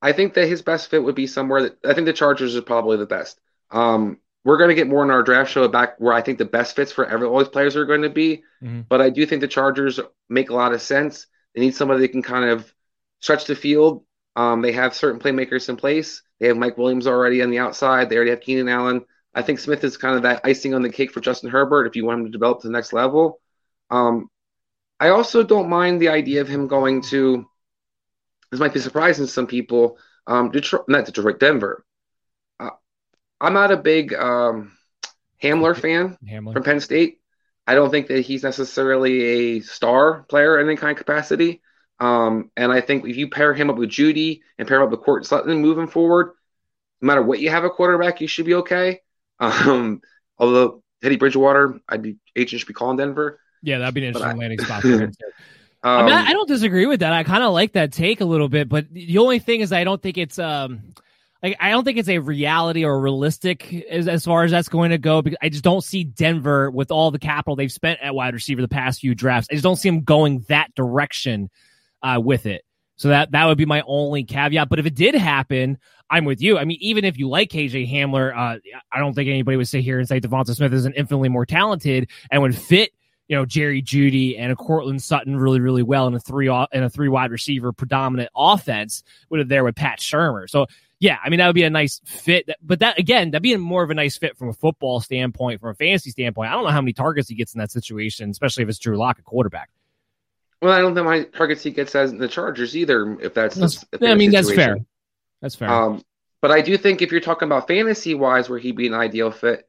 I think that his best fit would be somewhere that I think the Chargers are probably the best. Um, we're going to get more in our draft show back where I think the best fits for every all these players are going to be. Mm-hmm. But I do think the Chargers make a lot of sense. They need somebody that can kind of stretch the field. Um, they have certain playmakers in place. They have Mike Williams already on the outside. They already have Keenan Allen. I think Smith is kind of that icing on the cake for Justin Herbert if you want him to develop to the next level. Um, I also don't mind the idea of him going to. This might be surprising to some people. Um, Detroit, not Detroit, Denver. Uh, I'm not a big um, Hamler fan Hamler. from Penn State. I don't think that he's necessarily a star player in any kind of capacity. Um, and I think if you pair him up with Jeudy and pair him up with Courtland Sutton moving forward, no matter what you have a quarterback, you should be okay. [laughs] Um, although Teddy Bridgewater, I'd be agent should be calling Denver. Yeah, that'd be an interesting I, landing spot. Um, [laughs] I mean, I, I don't disagree with that. I kind of like that take a little bit, but the only thing is, I don't think it's um, like I don't think it's a reality or realistic as, as far as that's going to go. Because I just don't see Denver with all the capital they've spent at wide receiver the past few drafts. I just don't see them going that direction uh, with it. So that that would be my only caveat. But if it did happen, I'm with you. I mean, even if you like KJ Hamler, uh, I don't think anybody would sit here and say DeVonta Smith is an infinitely more talented and would fit, you know, Jerry Jeudy and a Courtland Sutton really, really well in a three in a three wide receiver predominant offense would have there with Pat Shurmur. So yeah, I mean that would be a nice fit. But that again, that'd be more of a nice fit from a football standpoint, from a fantasy standpoint. I don't know how many targets he gets in that situation, especially if it's Drew Lock, a quarterback. Well, I don't think my target seat gets as the Chargers either. If that's, that's if I mean that's fair. That's fair. Um, but I do think if you're talking about fantasy wise, where he'd be an ideal fit,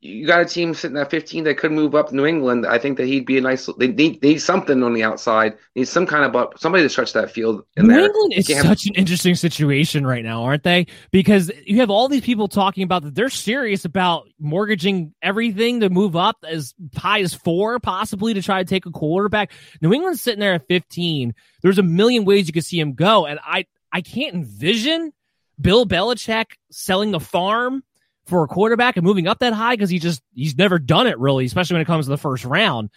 you got a team sitting at 15 that could move up New England. I think that he'd be a nice. They need, they need something on the outside. Need some kind of uh, somebody to stretch that field. In New there. England is such an interesting situation right now, aren't they? Because you have all these people talking about that they're serious about mortgaging everything to move up as high as four, possibly to try to take a quarterback. New England's sitting there at 15. There's a million ways you could see him go, and I I can't envision Bill Belichick selling the farm for a quarterback and moving up that high because he just he's never done it really, especially when it comes to the first round.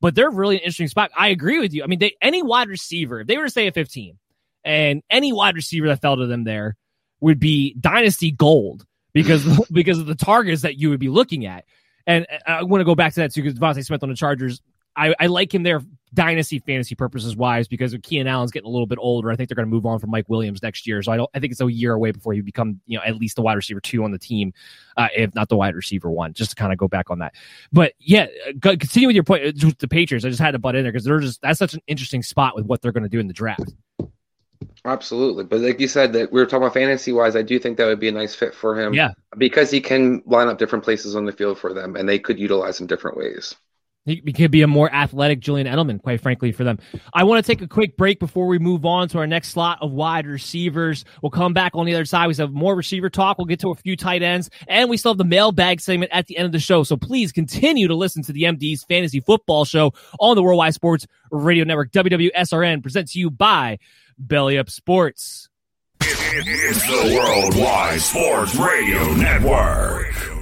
But they're really an interesting spot. I agree with you. I mean, they, any wide receiver, if they were to stay at 15, and any wide receiver that fell to them there would be dynasty gold because [laughs] because of the targets that you would be looking at. And uh, I want to go back to that too because DeVonta Smith on the Chargers I, I like him there dynasty fantasy purposes wise because Keenan Allen's getting a little bit older. I think they're going to move on from Mike Williams next year. So I don't. I think it's a year away before he become you know at least the wide receiver two on the team, uh, if not the wide receiver one. Just to kind of go back on that. But yeah, continue with your point uh, with the Patriots. I just had to butt in there because they're just that's such an interesting spot with what they're going to do in the draft. Absolutely, but like you said, that we were talking about fantasy wise, I do think that would be a nice fit for him. Yeah, because he can line up different places on the field for them, and they could utilize him different ways. He, could be a more athletic Julian Edelman, quite frankly, for them. I want to take a quick break before we move on to our next slot of wide receivers. We'll come back on the other side. We have more receiver talk. We'll get to a few tight ends, and we still have the mailbag segment at the end of the show. So please continue to listen to the MD's Fantasy Football Show on the Worldwide Sports Radio Network. WWSRN presents you by Belly Up Sports. It's the Worldwide Sports Radio Network.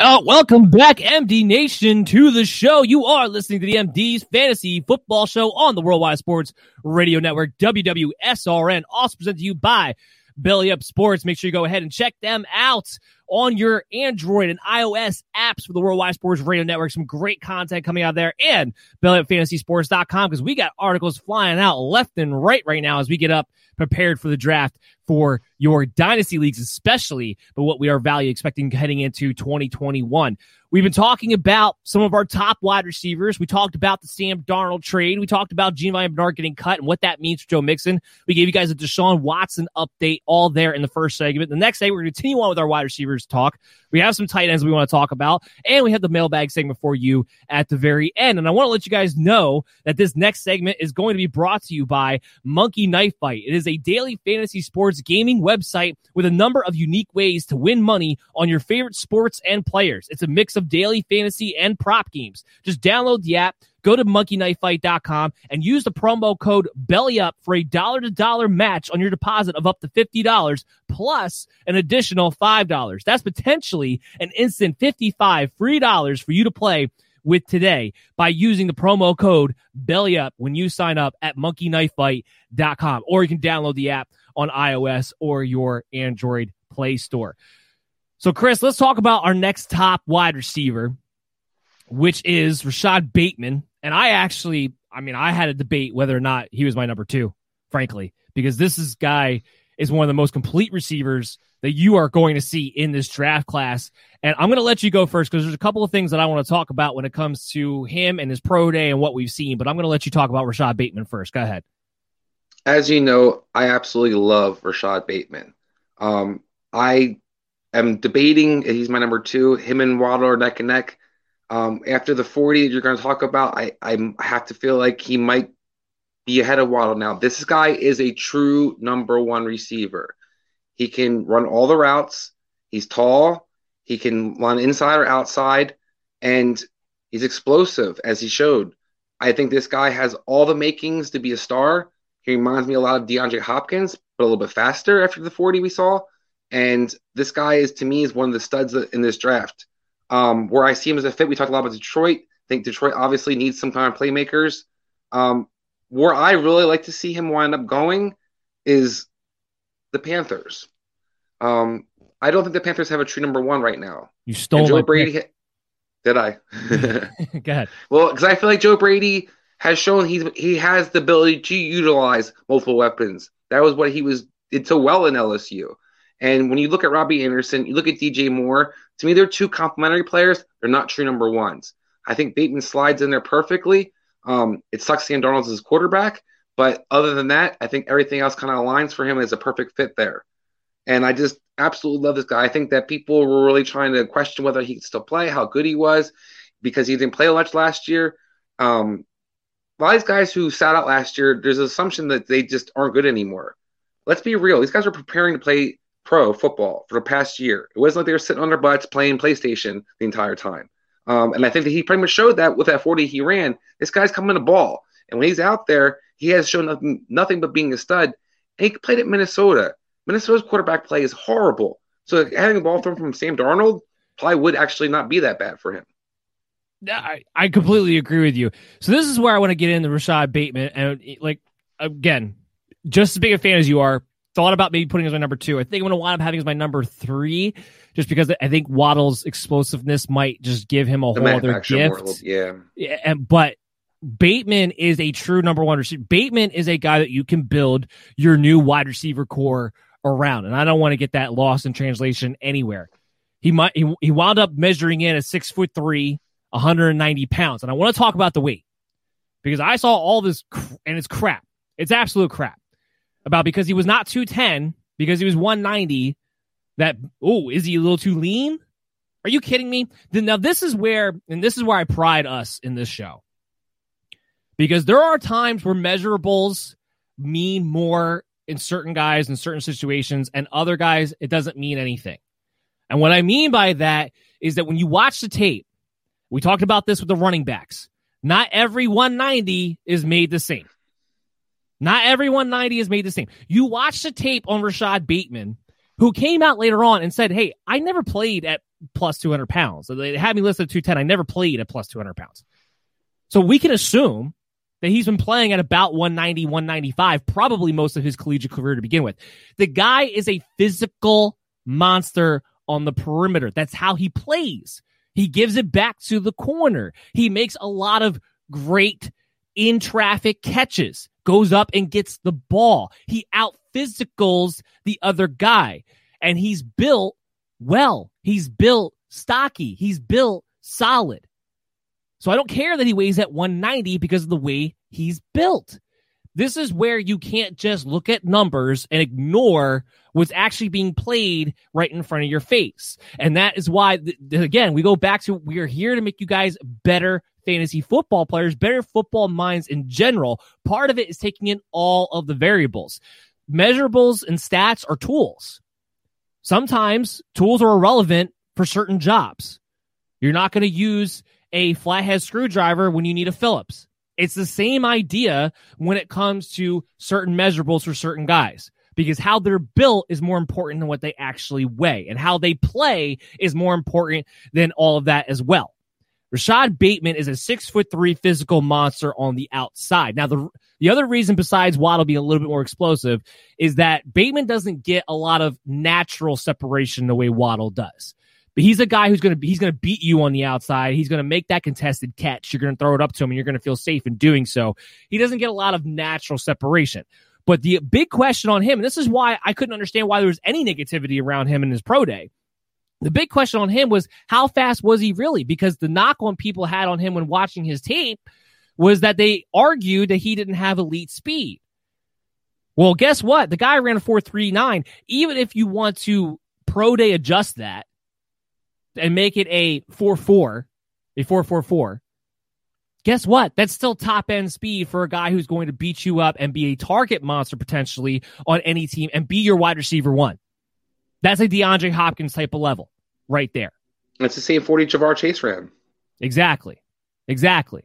Uh, welcome back, MD Nation, to the show. You are listening to the MD's Fantasy Football Show on the Worldwide Sports Radio Network, WWSRN, also presented to you by Belly Up Sports. Make sure you go ahead and check them out on your Android and iOS apps for the Worldwide Sports Radio Network. Some great content coming out there and BellyUpFantasySports.com because we got articles flying out left and right right now as we get up prepared for the draft for your dynasty leagues, especially, but what we are value expecting heading into 2021. We've been talking about some of our top wide receivers. We talked about the Sam Darnold trade. We talked about Giovanni Bernard getting cut and what that means for Joe Mixon. We gave you guys a Deshaun Watson update all there in the first segment. The next day, we're going to continue on with our wide receivers talk. We have some tight ends we want to talk about, and we have the mailbag segment for you at the very end. And I want to let you guys know that this next segment is going to be brought to you by Monkey Knife Fight. It is a daily fantasy sports gaming website with a number of unique ways to win money on your favorite sports and players. It's a mix of daily fantasy and prop games. Just download the app, go to monkeyknifefight.com and use the promo code BELLYUP for a dollar to dollar match on your deposit of up to $50 plus an additional $5. That's potentially an instant 55 free dollars for you to play with today by using the promo code BELLYUP when you sign up at monkeyknifefight.com or you can download the app on iOS or your Android Play Store. So, Chris, let's talk about our next top wide receiver, which is Rashod Bateman. And I actually, I mean, I had a debate whether or not he was my number two, frankly, because this is guy is one of the most complete receivers that you are going to see in this draft class. And I'm going to let you go first because there's a couple of things that I want to talk about when it comes to him and his pro day and what we've seen. But I'm going to let you talk about Rashod Bateman first. Go ahead. As you know, I absolutely love Rashod Bateman. Um, I am debating he's my number two. Him and Waddle are neck and neck. Um, after the 40 that you're going to talk about, I, I have to feel like he might be ahead of Waddle now. This guy is a true number one receiver. He can run all the routes. He's tall. He can run inside or outside, and he's explosive as he showed. I think this guy has all the makings to be a star. He reminds me a lot of DeAndre Hopkins, but a little bit faster after the 40 we saw. And this guy is to me is one of the studs in this draft. Um, where I see him as a fit, we talked a lot about Detroit. I think Detroit obviously needs some kind of playmakers. Um, where I really like to see him wind up going is the Panthers. Um, I don't think the Panthers have a true number one right now. You stole Joe Brady. Pick. Did I? [laughs] [laughs] Go ahead. Well, because I feel like Joe Brady has shown he's he has the ability to utilize multiple weapons. That was what he was did so well in LSU. And when you look at Robbie Anderson, you look at DJ Moore, to me, they're two complementary players. They're not true number ones. I think Bateman slides in there perfectly. Um, it sucks Sam Darnold's his quarterback, but other than that, I think everything else kind of aligns for him as a perfect fit there. And I just absolutely love this guy. I think that people were really trying to question whether he could still play, how good he was, because he didn't play much last year. Um, a lot of these guys who sat out last year, there's an assumption that they just aren't good anymore. Let's be real. These guys are preparing to play pro football for the past year. It wasn't like they were sitting on their butts playing PlayStation the entire time. Um, and I think that he pretty much showed that with that 40 he ran. This guy's coming to ball. And when he's out there, he has shown nothing, nothing but being a stud. And he played at Minnesota. Minnesota's quarterback play is horrible. So having a ball thrown from Sam Darnold probably would actually not be that bad for him. I, I completely agree with you. So this is where I want to get into Rashod Bateman. And like, again, just as big a fan as you are, thought about maybe putting as my number two. I think I'm going to wind up having as my number three, just because I think Waddle's explosiveness might just give him a The whole other gift. yeah. Yeah, and but Bateman is a true number one receiver. Bateman is a guy that you can build your new wide receiver core around, and I don't want to get that lost in translation anywhere. He might he, he wound up measuring in at six foot three, 190 pounds, and I want to talk about the weight because I saw all this cr- and it's crap. It's absolute crap about because he was not 210 because he was 190 that oh is he a little too lean Are you kidding me? Then now this is where, and this is where I pride us in this show. Because there are times where measurables mean more in certain guys in certain situations, and other guys, it doesn't mean anything. And what I mean by that is that when you watch the tape, we talked about this with the running backs. Not every 190 is made the same. Not every 190 has made the same. You watch the tape on Rashod Bateman, who came out later on and said, Hey, I never played at plus 200 pounds. So they had me listed at 210. I never played at plus 200 pounds. So we can assume that he's been playing at about 190, 195, probably most of his collegiate career to begin with. The guy is a physical monster on the perimeter. That's how he plays. He gives it back to the corner. He makes a lot of great in traffic catches, goes up and gets the ball. He out physicals the other guy. And he's built well. He's built stocky. He's built solid. So I don't care that he weighs at 190 because of the way he's built. This is where you can't just look at numbers and ignore what's actually being played right in front of your face. And that is why, again, we go back to we are here to make you guys better fantasy football players, better football minds in general. Part of it is taking in all of the variables. Measurables and stats are tools. Sometimes tools are irrelevant for certain jobs. You're not going to use a flathead screwdriver when you need a Phillips. It's the same idea when it comes to certain measurables for certain guys because how they're built is more important than what they actually weigh and how they play is more important than all of that as well. Rashod Bateman is a six foot three physical monster on the outside. Now, the the other reason besides Waddle being a little bit more explosive is that Bateman doesn't get a lot of natural separation the way Waddle does. But he's a guy who's to he's to beat you on the outside. He's to make that contested catch. You're to throw it up to him, and you're to feel safe in doing so. He doesn't get a lot of natural separation. But the big question on him, and this is why I couldn't understand why there was any negativity around him in his pro day. The big question on him was how fast was he really? Because the knock on people had on him when watching his tape was that they argued that he didn't have elite speed. Well, guess what? The guy ran a 4.39. Even if you want to pro day adjust that, and make it a 4 4, a 4 4 4, guess what? That's still top end speed for a guy who's going to beat you up and be a target monster potentially on any team and be your wide receiver one. That's a DeAndre Hopkins type of level right there. That's the same 40 Ja'Marr Chase ran. Exactly. Exactly.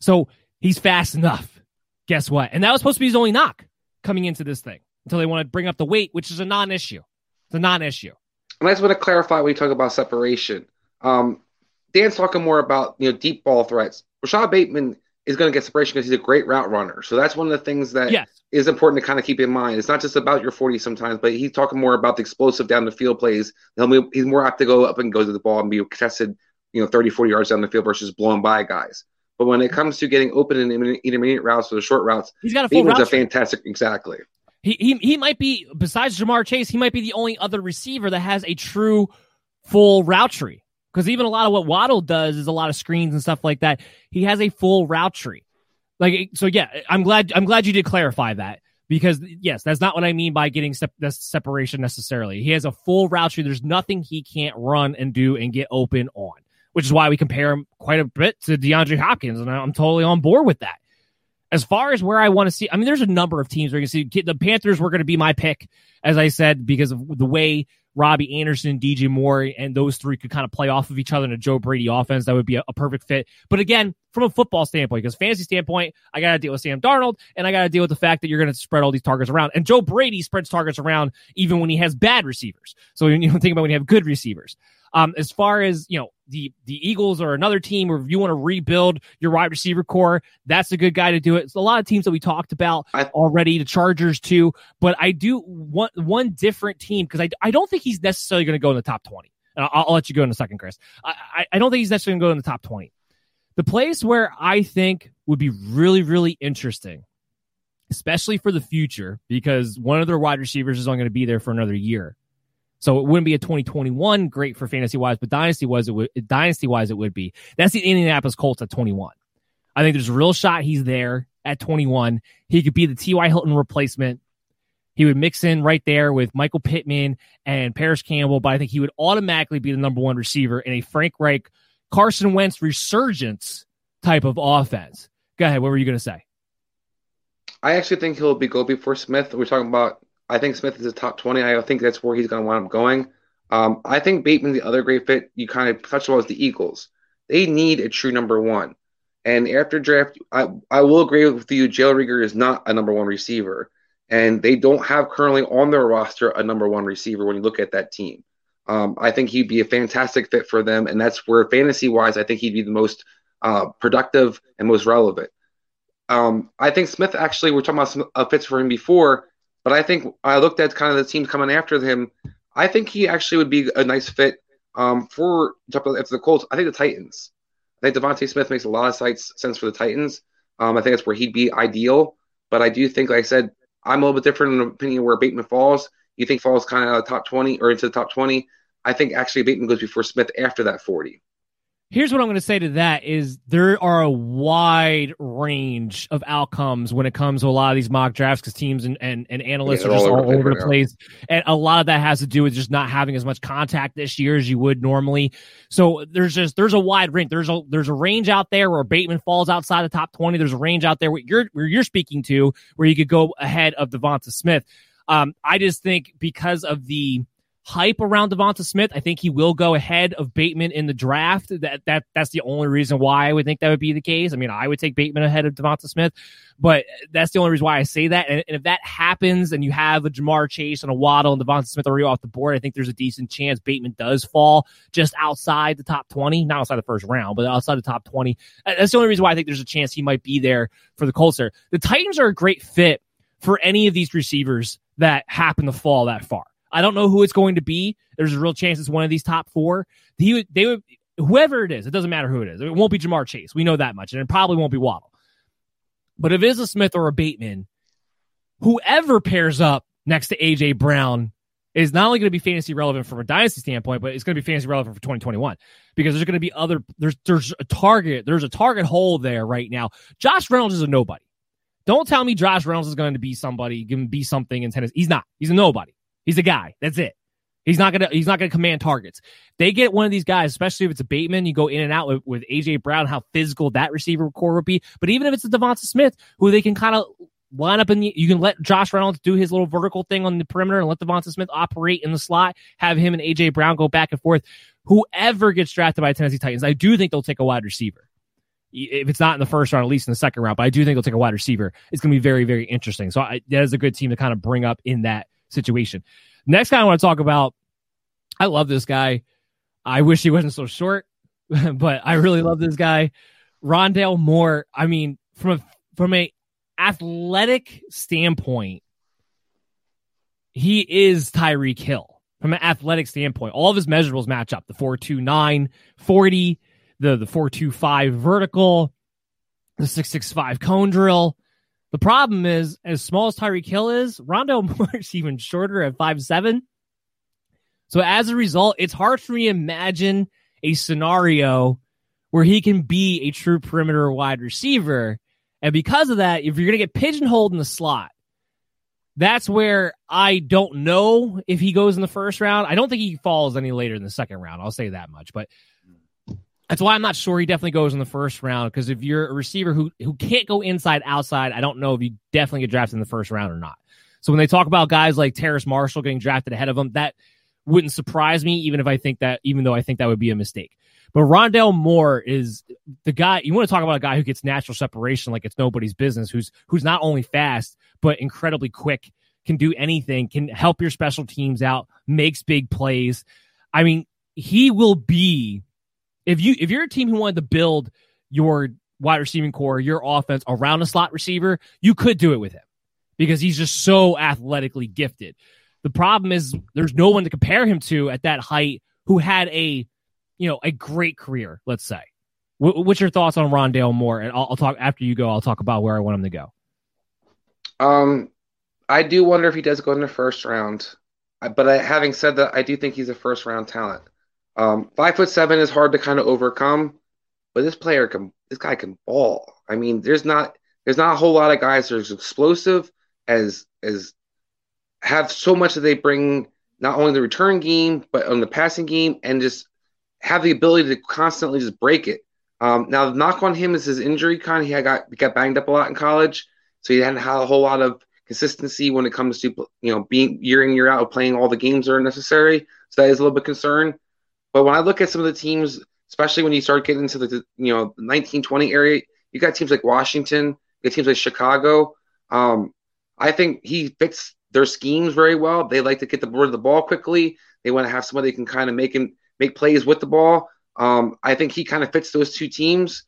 So he's fast enough. Guess what? And that was supposed to be his only knock coming into this thing until they want to bring up the weight, which is a non issue. It's a non issue. And I just want to clarify when you talk about separation. Um, Dan's talking more about you know deep ball threats. Rashod Bateman is going to get separation because he's a great route runner. So that's one of the things that yes. Is important to kind of keep in mind. It's not just about your 40 sometimes, but he's talking more about the explosive down the field plays. Be, he's more apt to go up and go to the ball and be contested, you know, 30, 40 yards down the field versus blowing by guys. But when it comes to getting open in intermediate routes or the short routes, he's got a full Bateman's a fantastic, exactly. He, he he might be besides Ja'Marr Chase, he might be the only other receiver that has a true full route tree. Because even a lot of what Waddle does is a lot of screens and stuff like that. He has a full route tree. Like so, yeah. I'm glad I'm glad you did clarify that because yes, that's not what I mean by getting sep- separation necessarily. He has a full route tree. There's nothing he can't run and do and get open on, which is why we compare him quite a bit to DeAndre Hopkins, and I'm totally on board with that as far as where I want to see, I mean, there's a number of teams where you can see the Panthers were going to be my pick, as I said, because of the way Robbie Anderson, DJ Moore, and those three could kind of play off of each other in a Joe Brady offense. That would be a, a perfect fit. But again, from a football standpoint, because fantasy standpoint, I got to deal with Sam Darnold, and I got to deal with the fact that you're going to spread all these targets around. And Joe Brady spreads targets around even when he has bad receivers. So you know, think about when you have good receivers. Um, as far as you know, the the Eagles or another team, or if you want to rebuild your wide receiver core, that's a good guy to do it. It's a lot of teams that we talked about already, the Chargers too. But I do want one different team because I I don't think he's necessarily going to go in the top twenty. And I'll, I'll, let you go in a second, Chris. I, I, I don't think he's necessarily going to go in the top twenty. The place where I think would be really really interesting especially for the future, because one of their wide receivers is only going to be there for another year. So it wouldn't be a 2021 great for fantasy wise, but dynasty wise, it would dynasty wise it would be. That's the Indianapolis Colts at 21. I think there's a real shot he's there at 21. He could be the T.Y. Hilton replacement. He would mix in right there with Michael Pittman and Parris Campbell, but I think he would automatically be the number one receiver in a Frank Reich, Carson Wentz resurgence type of offense. Go ahead. What were you going to say? I actually think he'll be go before Smith. We're talking about. I think Smith is a top twenty. I think that's where he's going to wind up going. Um, I think Bateman, the other great fit, you kind of touched on was the Eagles. They need a true number one. And after draft, I, I will agree with you. Reagor is not a number one receiver, and they don't have currently on their roster a number one receiver. When you look at that team, um, I think he'd be a fantastic fit for them, and that's where fantasy wise, I think he'd be the most uh, productive and most relevant. Um, I think Smith actually, we're talking about some uh, fits for him before, but I think I looked at kind of the teams coming after him. I think he actually would be a nice fit um, for after the Colts. I think the Titans. I think DeVonta Smith makes a lot of sense for the Titans. Um, I think that's where he'd be ideal. But I do think, like I said, I'm a little bit different in the opinion where Bateman falls. You think falls kind of out of the top 20 or into the top 20. I think actually Bateman goes before Smith after that 40 here's what I'm going to say to that is there are a wide range of outcomes when it comes to a lot of these mock drafts because teams and, and, and analysts yeah, are just all, all over the place. And a lot of that has to do with just not having as much contact this year as you would normally. So there's just, there's a wide range. There's a, there's a range out there where Bateman falls outside the top 20. There's a range out there where you're, where you're speaking to where you could go ahead of DeVonta Smith. Um, I just think because of the, hype around DeVonta Smith. I think he will go ahead of Bateman in the draft. That that that's the only reason why I would think that would be the case. I mean, I would take Bateman ahead of DeVonta Smith, but that's the only reason why I say that. And, and if that happens, and you have a Ja'Marr Chase and a Waddle and DeVonta Smith already off the board, I think there's a decent chance Bateman does fall just outside the top twenty, not outside the first round, but outside the top twenty. That's the only reason why I think there's a chance he might be there for the Colts. There, the Titans are a great fit for any of these receivers that happen to fall that far. I don't know who it's going to be. There's a real chance it's one of these top four. He they would, whoever it is, it doesn't matter who it is. It won't be Ja'Marr Chase. We know that much, and it probably won't be Waddle. But if it is a Smith or a Bateman, whoever pairs up next to AJ Brown is not only going to be fantasy relevant from a dynasty standpoint, but it's going to be fantasy relevant for 2021 because there's going to be other there's there's a target there's a target hole there right now. Josh Reynolds is a nobody. Don't tell me Josh Reynolds is going to be somebody, going to be something in tennis. He's not. He's a nobody. He's a guy. That's it. He's not gonna he's not gonna command targets. They get one of these guys, especially if it's a Bateman, you go in and out with, with AJ Brown, how physical that receiver core would be. But even if it's a DeVonta Smith, who they can kind of line up in the, you can let Josh Reynolds do his little vertical thing on the perimeter and let DeVonta Smith operate in the slot, have him and AJ Brown go back and forth. Whoever gets drafted by Tennessee Titans, I do think they'll take a wide receiver. If it's not in the first round, at least in the second round, but I do think they'll take a wide receiver. It's going to be very, very interesting. So I, that is a good team to kind of bring up in that situation. Next guy I want to talk about, I love this guy. I wish he wasn't so short, [laughs] but I really love this guy. Rondale Moore. I mean, from a from a athletic standpoint, he is Tyreek Hill. From an athletic standpoint, all of his measurables match up. The 429 40, the the 425 vertical, the 665 cone drill. The problem is, as small as Tyreek Hill is, Rondo [laughs] Moore is even shorter at five seven. So as a result, it's hard for me to imagine a scenario where he can be a true perimeter wide receiver. And because of that, if you're going to get pigeonholed in the slot, that's where I don't know if he goes in the first round. I don't think he falls any later in the second round. I'll say that much. But that's why I'm not sure he definitely goes in the first round because if you're a receiver who who can't go inside outside, I don't know if you definitely get drafted in the first round or not. So when they talk about guys like Terrace Marshall getting drafted ahead of him, that wouldn't surprise me, even if I think that, even though I think that would be a mistake. But Rondale Moore is the guy you want to talk about a guy who gets natural separation like it's nobody's business, who's who's not only fast but incredibly quick, can do anything, can help your special teams out, makes big plays. I mean, he will be if you if you're a team who wanted to build your wide receiving core, your offense around a slot receiver, you could do it with him because he's just so athletically gifted. The problem is there's no one to compare him to at that height who had a you know a great career. Let's say. what's your thoughts on Rondale Moore? And I'll, I'll talk after you go. I'll talk about where I want him to go. Um, I do wonder if he does go in the first round. But I, having said that, I do think he's a first round talent. Um, five foot seven is hard to kind of overcome, but this player can, this guy can ball. I mean, there's not, there's not a whole lot of guys that are as explosive as as have so much that they bring not only the return game but on the passing game and just have the ability to constantly just break it. Um, now the knock on him is his injury. Kind of he got he got banged up a lot in college, so he hadn't had a whole lot of consistency when it comes to you know being year in year out playing all the games that are necessary. So that is a little bit concern. But when I look at some of the teams, especially when you start getting into the you know 1920 area, you got teams like Washington, you got teams like Chicago. Um, I think he fits their schemes very well. They like to get the board of the ball quickly. They want to have somebody can kind of make him make plays with the ball. Um, I think he kind of fits those two teams.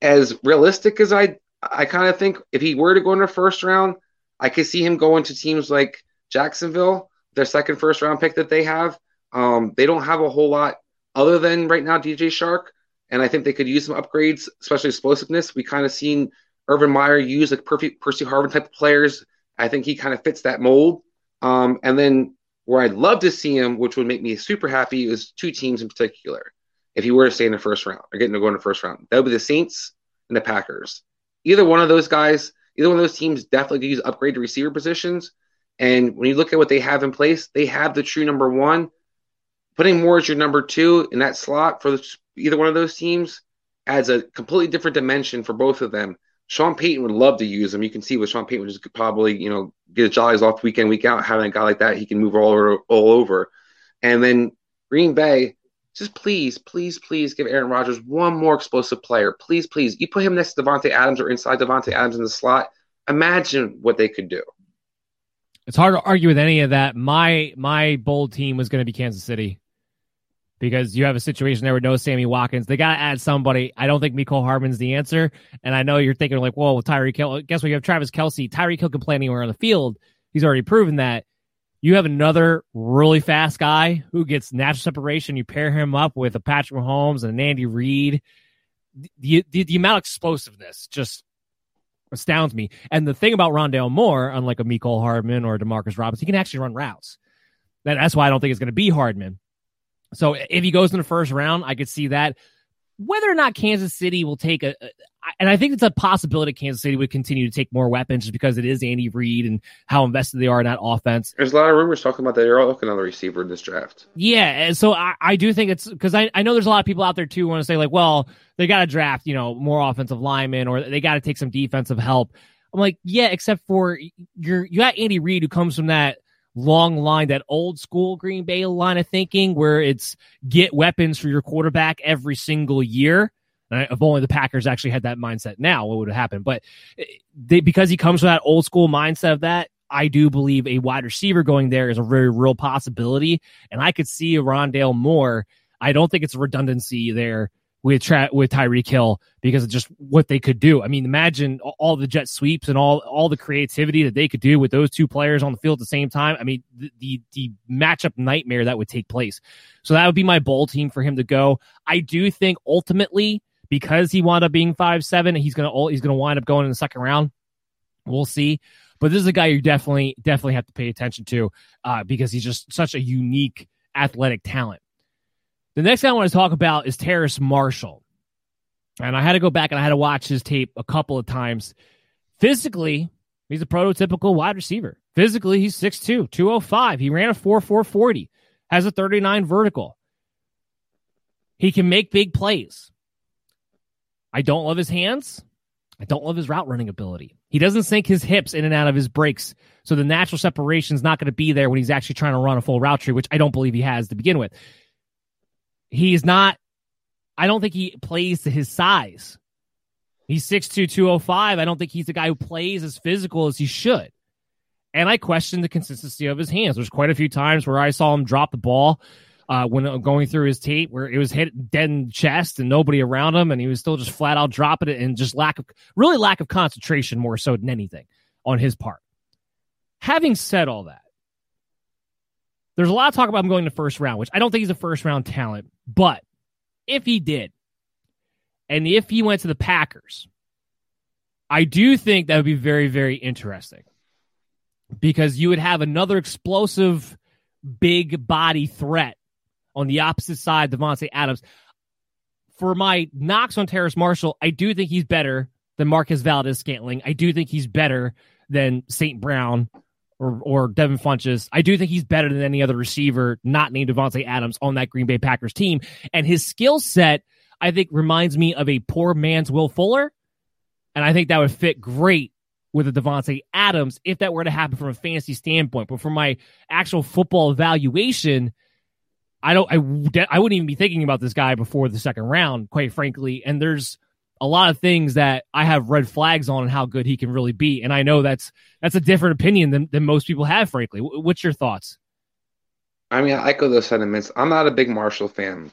As realistic as I, I kind of think if he were to go in the first round, I could see him going to teams like Jacksonville, their second first round pick that they have. Um, they don't have a whole lot other than right now DJ Chark. and I think they could use some upgrades, especially explosiveness. We kind of seen Urban Meyer use like perfect Percy Harvin type of players. I think he kind of fits that mold. Um, and then where I'd love to see him, which would make me super happy, is two teams in particular. If he were to stay in the first round or getting to go in the first round, that would be the Saints and the Packers. Either one of those guys, either one of those teams definitely could use upgrade to receiver positions. And when you look at what they have in place, they have the true number one. Putting Moore as your number two in that slot for either one of those teams adds a completely different dimension for both of them. Sean Payton would love to use him. You can see with Sean Payton would just probably, you know, get his jollies off week in, week out, having a guy like that, he can move all over all over. And then Green Bay, just please, please, please give Aaron Rodgers one more explosive player. Please, please. You put him next to Davante Adams or inside Davante Adams in the slot. Imagine what they could do. It's hard to argue with any of that. My my bold team was going to be Kansas City because you have a situation there with no Sammy Watkins. They got to add somebody. I don't think Mecole Hardman's the answer. And I know you're thinking like, well, Tyreek Hill. Guess what? You have Travis Kelce. Tyreek Hill can play anywhere on the field. He's already proven that. You have another really fast guy who gets natural separation. You pair him up with a Patrick Mahomes and an Andy Reid. The, the, the amount of explosiveness just astounds me. And the thing about Rondale Moore, unlike a Mecole Hardman or Demarcus Robinson, he can actually run routes. That, that's why I don't think it's going to be Hardman. So if he goes in the first round, I could see that. Whether or not Kansas City will take a, a and I think it's a possibility Kansas City would continue to take more weapons just because it is Andy Reid and how invested they are in that offense. There's a lot of rumors talking about that they're all looking on the receiver in this draft. Yeah, so I, I do think it's because I, I know there's a lot of people out there too want to say like, well, they got to draft you know more offensive linemen or they got to take some defensive help. I'm like, yeah, except for you're you got Andy Reid who comes from that long line, that old school Green Bay line of thinking where it's get weapons for your quarterback every single year. If only the Packers actually had that mindset now, what would have happened? But eh, they, because he comes from that old school mindset of that, I do believe a wide receiver going there is a very real possibility. And I could see Rondale Moore. I don't think it's redundancy there with Tra- with Tyreek Hill because of just what they could do. I mean, imagine all the jet sweeps and all all the creativity that they could do with those two players on the field at the same time. I mean, the the, the matchup nightmare that would take place. So that would be my bowl team for him to go. I do think ultimately because he wound up being five seven, he's gonna he's gonna wind up going in the second round. We'll see. But this is a guy you definitely definitely have to pay attention to uh, because he's just such a unique athletic talent. The next guy I want to talk about is Terrace Marshall. And I had to go back and I had to watch his tape a couple of times. Physically, he's a prototypical wide receiver. Physically, he's 6'2, 205. He ran a 4'440, has a 39 vertical. He can make big plays. I don't love his hands. I don't love his route running ability. He doesn't sink his hips in and out of his breaks. So the natural separation is not going to be there when he's actually trying to run a full route tree, which I don't believe he has to begin with he's not I don't think he plays to his size. He's 6'2, 205. I don't think he's the guy who plays as physical as he should. And I question the consistency of his hands. There's quite a few times where I saw him drop the ball uh, when going through his tape where it was hit dead in the chest and nobody around him, and he was still just flat out dropping it and just lack of really lack of concentration more so than anything on his part. Having said all that, there's a lot of talk about him going to first round, which I don't think he's a first round talent. But if he did, and if he went to the Packers, I do think that would be very, very interesting because you would have another explosive, big body threat on the opposite side, Davante Adams. For my knocks on Terrace Marshall, I do think he's better than Marquez Valdes-Scantling. I do think he's better than St. Brown or, or Devin Funchess. I do think he's better than any other receiver not named Davante Adams on that Green Bay Packers team. And his skill set, I think, reminds me of a poor man's Will Fuller. And I think that would fit great with a Davante Adams if that were to happen from a fantasy standpoint. But from my actual football evaluation, I don't, I, I wouldn't even be thinking about this guy before the second round, quite frankly. And there's a lot of things that I have red flags on how good he can really be. And I know that's that's a different opinion than, than most people have, frankly. What's your thoughts? I mean, I echo those sentiments. I'm not a big Marshall fan.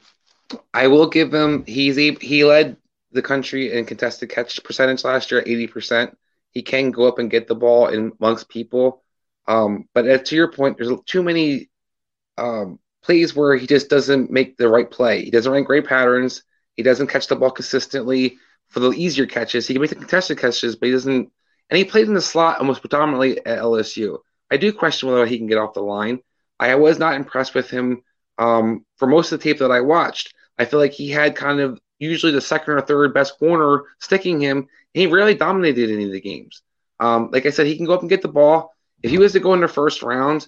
I will give him he's he led the country in contested catch percentage last year, eighty percent. He can go up and get the ball in amongst people. Um, but to your point, there's too many um, plays where he just doesn't make the right play. He doesn't run great patterns. He doesn't catch the ball consistently for the easier catches. He can make the contested catches, but he doesn't. And he played in the slot almost predominantly at LSU. I do question whether he can get off the line. I was not impressed with him um, for most of the tape that I watched. I feel like he had kind of usually the second or third best corner sticking him. he rarely dominated any of the games. Um, like I said, he can go up and get the ball. If he was to go in the first round,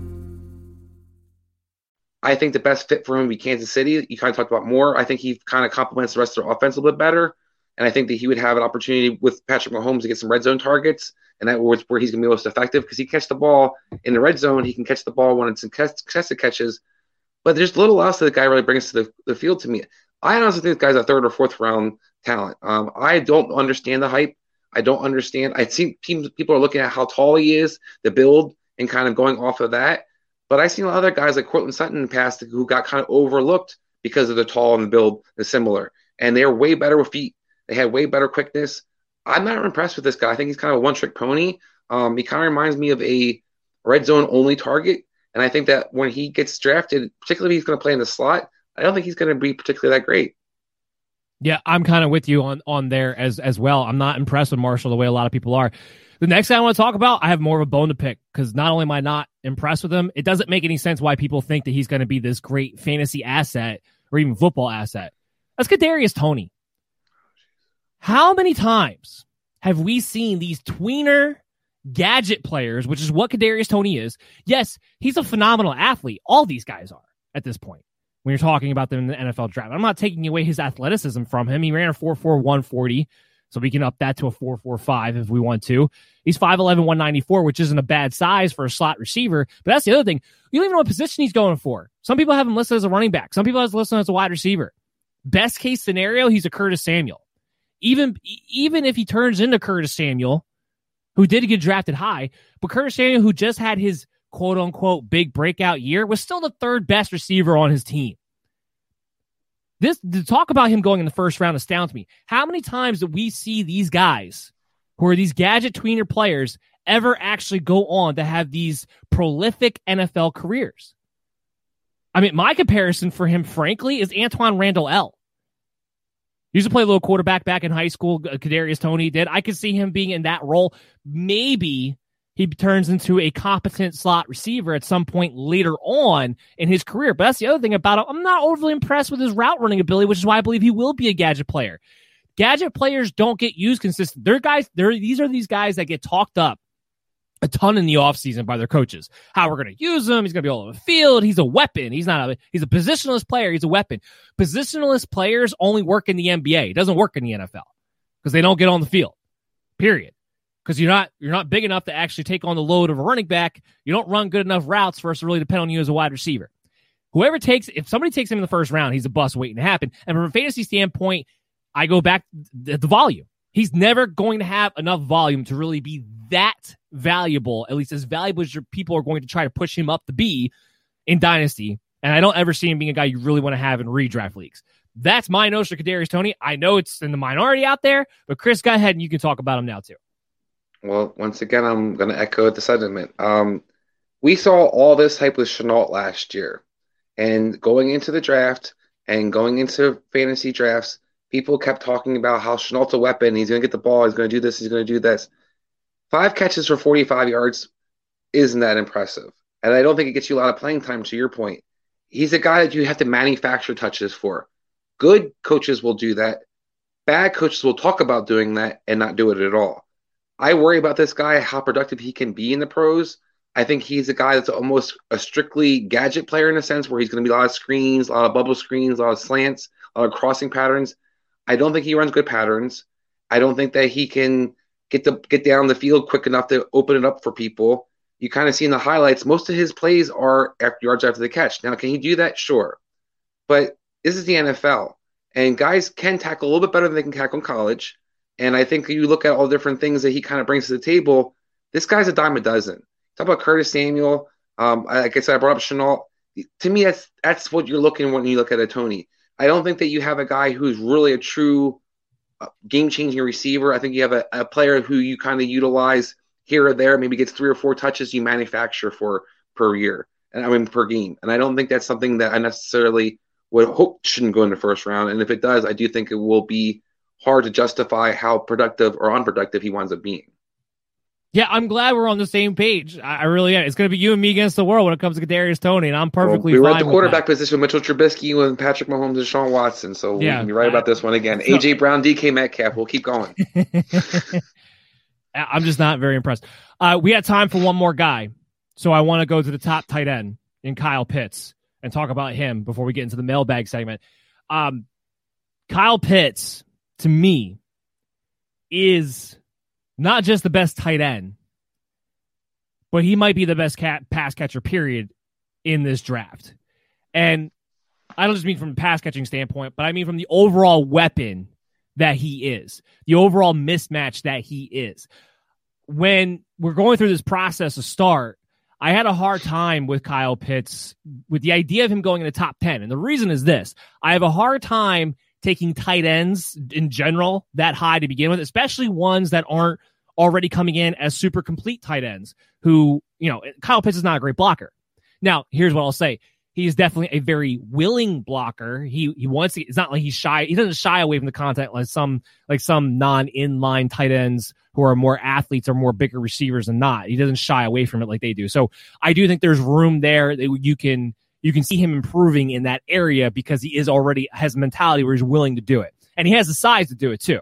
I think the best fit for him would be Kansas City. You kind of talked about more. I think he kind of complements the rest of their offense a little bit better. And I think that he would have an opportunity with Patrick Mahomes to get some red zone targets. And that was where he's going to be most effective because he catch the ball in the red zone. He can catch the ball when it's in contested catches. But there's little else that the guy really brings to the, the field to me. I honestly think this guy's a third or fourth round talent. Um, I don't understand the hype. I don't understand. I see teams, people are looking at how tall he is, the build, and kind of going off of that. But I've seen other guys like Courtland Sutton in the past who got kind of overlooked because of the tall and the build is similar. And they're way better with feet. They had way better quickness. I'm not impressed with this guy. I think he's kind of a one trick pony. Um, he kind of reminds me of a red zone only target. And I think that when he gets drafted, particularly if he's going to play in the slot, I don't think he's going to be particularly that great. Yeah, I'm kind of with you on on there as as well. I'm not impressed with Marshall the way a lot of people are. The next guy I want to talk about, I have more of a bone to pick because not only am I not impressed with him, it doesn't make any sense why people think that he's going to be this great fantasy asset or even football asset. That's Kadarius Toney. How many times have we seen these tweener gadget players, which is what Kadarius Toney is? Yes, he's a phenomenal athlete. All these guys are at this point when you're talking about them in the NFL draft. I'm not taking away his athleticism from him. He ran a 4 4 140 so we can up that to a 445 if we want to. He's 5'11, 194, which isn't a bad size for a slot receiver. But that's the other thing. You don't even know what position he's going for. Some people have him listed as a running back. Some people have him listed as a wide receiver. Best case scenario, he's a Curtis Samuel. Even, even if he turns into Curtis Samuel, who did get drafted high, but Curtis Samuel, who just had his quote unquote big breakout year, was still the third best receiver on his team. This to talk about him going in the first round astounds me. How many times do we see these guys who are these gadget tweener players ever actually go on to have these prolific NFL careers? I mean, my comparison for him, frankly, is Antwaan Randle El. He Used to play a little quarterback back in high school. Kadarius Toney did. I could see him being in that role. Maybe he turns into a competent slot receiver at some point later on in his career. But that's the other thing about him. I'm not overly impressed with his route running ability, which is why I believe he will be a gadget player. Gadget players don't get used consistent. They're guys, they're these are these guys that get talked up a ton in the offseason by their coaches. How we're going to use him. He's going to be all over the field. He's a weapon. He's not a, he's a positionless player. He's a weapon. Positionless players only work in the NBA. It doesn't work in the NFL because they don't get on the field. Period. Because you're not you're not big enough to actually take on the load of a running back. You don't run good enough routes for us to really depend on you as a wide receiver. Whoever takes, if somebody takes him in the first round, he's a bust waiting to happen. And from a fantasy standpoint, I go back the, the volume. He's never going to have enough volume to really be that valuable, at least as valuable as your people are going to try to push him up to be in Dynasty. And I don't ever see him being a guy you really want to have in redraft leagues. That's my notion of Kadarius Toney. I know it's in the minority out there, but Chris, go ahead and you can talk about him now too. Well, once again, I'm going to echo the sentiment. Um, we saw all this hype with Shenault last year, and going into the draft and going into fantasy drafts, people kept talking about how Shenault's a weapon. He's going to get the ball. He's going to do this. He's going to do this. Five catches for 45 yards isn't that impressive, and I don't think it gets you a lot of playing time. To your point, he's a guy that you have to manufacture touches for. Good coaches will do that. Bad coaches will talk about doing that and not do it at all. I worry about this guy, how productive he can be in the pros. I think he's a guy that's almost a strictly gadget player in a sense where he's going to be a lot of screens, a lot of bubble screens, a lot of slants, a lot of crossing patterns. I don't think he runs good patterns. I don't think that he can get the get down the field quick enough to open it up for people. You kind of see in the highlights, most of his plays are after yards after the catch. Now, can he do that? Sure. But this is the NFL, and guys can tackle a little bit better than they can tackle in college. And I think you look at all the different things that he kind of brings to the table. This guy's a dime a dozen. Talk about Curtis Samuel. Um, like I said, I brought up Shenault. To me, that's that's what you're looking when you look at a Toney. I don't think that you have a guy who's really a true uh, game changing receiver. I think you have a, a player who you kind of utilize here or there, maybe gets three or four touches you manufacture for per year, and I mean per game. And I don't think that's something that I necessarily would hope shouldn't go in the first round. And if it does, I do think it will be hard to justify how productive or unproductive he winds up being. Yeah, I'm glad we're on the same page. I, I really am. It's going to be you and me against the world when it comes to Kadarius Toney, and I'm perfectly. Well, we were at the quarterback position with Mitchell Trubisky, with Patrick Mahomes, and Deshaun Watson. So yeah, be right I, about this one again. AJ Brown, DK Metcalf. We'll keep going. [laughs] I'm just not very impressed. Uh, we had time for one more guy, so I want to go to the top tight end in Kyle Pitts and talk about him before we get into the mailbag segment. Um, Kyle Pitts to me is not just the best tight end, but he might be the best cat pass catcher period in this draft. And I don't just mean from a pass catching standpoint, but I mean from the overall weapon that he is, the overall mismatch that he is. When we're going through this process to start, I had a hard time with Kyle Pitts with the idea of him going in the top 10. And the reason is this I have a hard time taking tight ends in general that high to begin with, especially ones that aren't already coming in as super complete tight ends who, you know, Kyle Pitts is not a great blocker. Now, here's what I'll say. He's definitely a very willing blocker. He he wants to. It's not like he's shy. He doesn't shy away from the contact like some like some non inline tight ends who are more athletes or more bigger receivers than not. He doesn't shy away from it like they do. So I do think there's room there that you can you can see him improving in that area because he is already has mentality where he's willing to do it. And he has the size to do it too.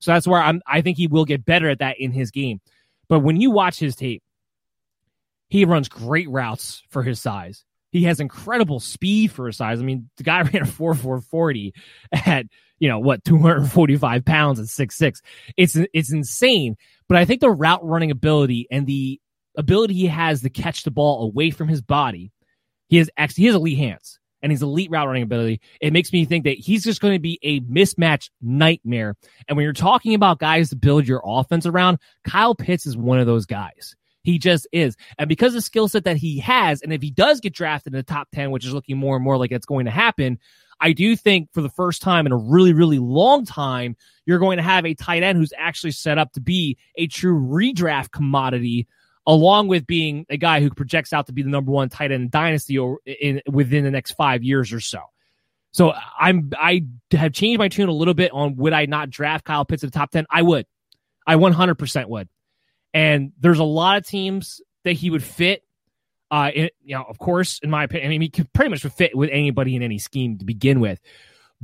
So that's where I'm I think he will get better at that in his game. But when you watch his tape, he runs great routes for his size. He has incredible speed for his size. I mean, the guy [laughs] ran a 4 4 40 at, you know, what, 245 pounds at 6'6. It's it's insane. But I think the route running ability and the ability he has to catch the ball away from his body he has ex- he has elite hands and he's elite route running ability. It makes me think that he's just going to be a mismatch nightmare. And when you're talking about guys to build your offense around, Kyle Pitts is one of those guys. He just is. And because the skill set that he has, and if he does get drafted in the top 10, which is looking more and more like it's going to happen, I do think for the first time in a really, really long time, you're going to have a tight end who's actually set up to be a true redraft commodity along with being a guy who projects out to be the number one tight end dynasty or in within the next five years or so. So I'm I have changed my tune a little bit on would I not draft Kyle Pitts in the top ten? I would, I 100% would. And there's a lot of teams that he would fit. Uh, in, you know, of course, in my opinion, I mean, he could pretty much fit with anybody in any scheme to begin with.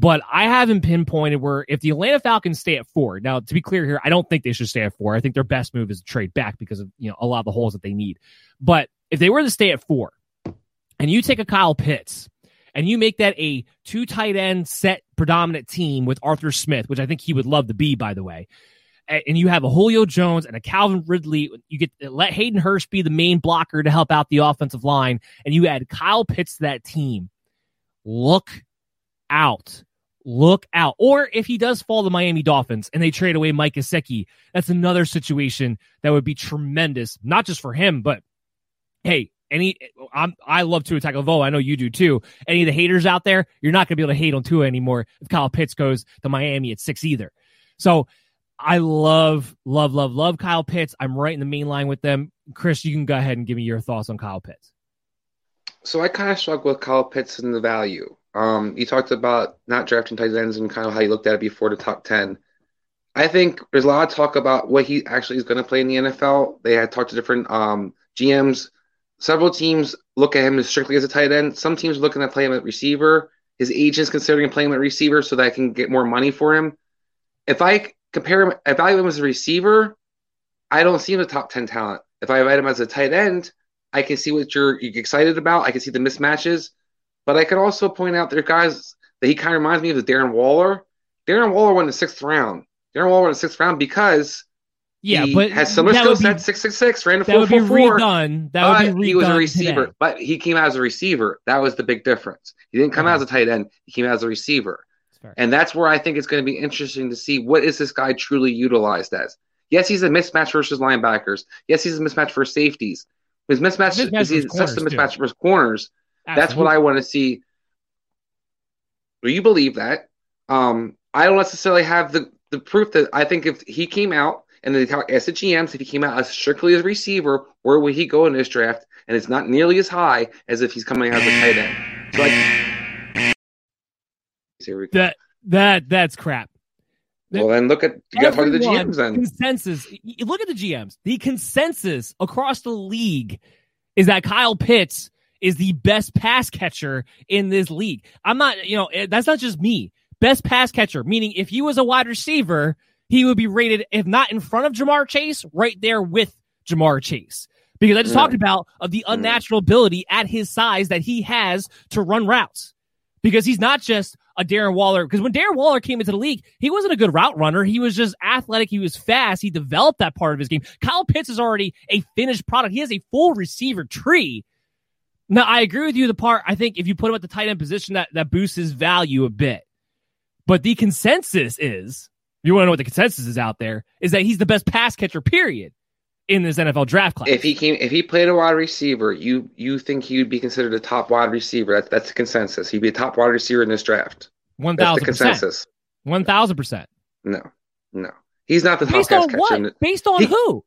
But I haven't pinpointed where if the Atlanta Falcons stay at four. Now, to be clear here, I don't think they should stay at four. I think their best move is to trade back because of you know a lot of the holes that they need. But if they were to stay at four, and you take a Kyle Pitts and you make that a two tight end set predominant team with Arthur Smith, which I think he would love to be, by the way. and you have a Julio Jones and a Calvin Ridley. You get let Hayden Hurst be the main blocker to help out the offensive line, and you add Kyle Pitts to that team. Look out. Look out. Or if he does fall to Miami Dolphins and they trade away Mike Gesicki, that's another situation that would be tremendous, not just for him, but hey, any I'm I love Tua Tagovailoa. I know you do too. Any of the haters out there, you're not gonna be able to hate on Tua anymore if Kyle Pitts goes to Miami at six either. So I love, love, love, love Kyle Pitts. I'm right in the main line with them. Chris, you can go ahead and give me your thoughts on Kyle Pitts. So I kind of struggle with Kyle Pitts and the value. Um, you talked about not drafting tight ends and kind of how you looked at it before the top ten. I think there's a lot of talk about what he actually is going to play in the NFL. They had talked to different um, GMs. Several teams look at him as strictly as a tight end. Some teams are looking to play him at receiver. His agent's considering playing him at receiver so that I can get more money for him. If I compare him, evaluate him as a receiver, I don't see him as a top 10 talent. If I evaluate him as a tight end, I can see what you're, you're excited about. I can see the mismatches. But I could also point out there are guys that he kind of reminds me of the Darren Waller. Darren Waller went in the sixth round. Darren Waller went in the sixth round because yeah, he but has similar skill set, six six six, ran a that would be four four. redone. That would be but he was a receiver, today. but he came out as a receiver. That was the big difference. He didn't come out uh-huh. as a tight end. He came out as a receiver. And that's where I think it's going to be interesting to see what is this guy truly utilized as. Yes, he's a mismatch versus linebackers. Yes, he's a mismatch for safeties. His mismatch, Mismatch is he's such a corners, too. mismatch versus corners. That's what I want to see. Do you believe that? Um, I don't necessarily have the, the proof that I think if he came out and they talk as the GMs, if he came out as strictly as a receiver, where would he go in this draft? And it's not nearly as high as if he's coming out as a tight end. So I, here we go. That that that's crap. Well, then look at you got to talk to the GMs then. Consensus. Look at the GMs. The consensus across the league is that Kyle Pitts is the best pass catcher in this league. I'm not, you know, eh, that's not just me. Best pass catcher, meaning if he was a wide receiver, he would be rated, if not in front of Ja'Marr Chase, right there with Ja'Marr Chase. Because I just Yeah. talked about of the unnatural ability at his size that he has to run routes because he's not just a Darren Waller. Because when Darren Waller came into the league, he wasn't a good route runner. He was just athletic. He was fast. He developed that part of his game. Kyle Pitts is already a finished product. He has a full receiver tree. Now, I agree with you. The part I think if you put him at the tight end position, that that boosts his value a bit. But the consensus is, you want to know what the consensus is out there, is that he's the best pass catcher. Period. In this NFL draft class. If he came, if he played a wide receiver, you you think he would be considered a top wide receiver? That's that's the consensus. He'd be a top wide receiver in this draft. That's the thousand percent. consensus. One thousand percent. No, no, he's not the top Based pass on catcher. what? Based on He- who?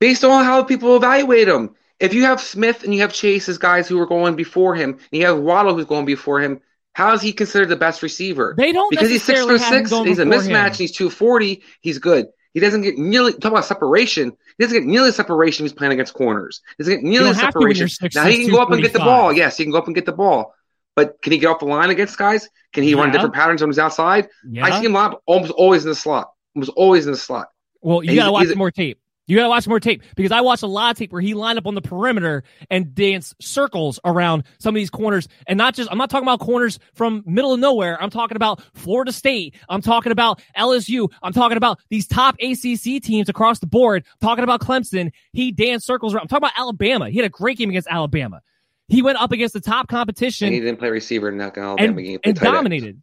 Based on how people evaluate him. If you have Smith and you have Chase as guys who are going before him, and you have Waddle who's going before him, how is he considered the best receiver? They don't because he's six foot six. He's a mismatch. He's two forty. He's good. He doesn't get nearly talk about separation. He doesn't get nearly separation he's playing against corners. He doesn't get nearly don't the have to when separation. you're 6'6", now he can go up and get the ball. Yes, he can go up and get the ball. But can he get off the line against guys? Can he run different patterns on his outside? I see him almost always in the slot. Almost always in the slot. Well, you got to watch more tape. You got to watch more tape because I watched a lot of tape where he lined up on the perimeter and danced circles around some of these corners. And not just, I'm not talking about corners from middle of nowhere. I'm talking about Florida State. I'm talking about LSU. I'm talking about these top ACC teams across the board. I'm talking about Clemson. He danced circles around. I'm talking about Alabama. He had a great game against Alabama. He went up against the top And competition he didn't play receiver in that Alabama and, game. He and tight end.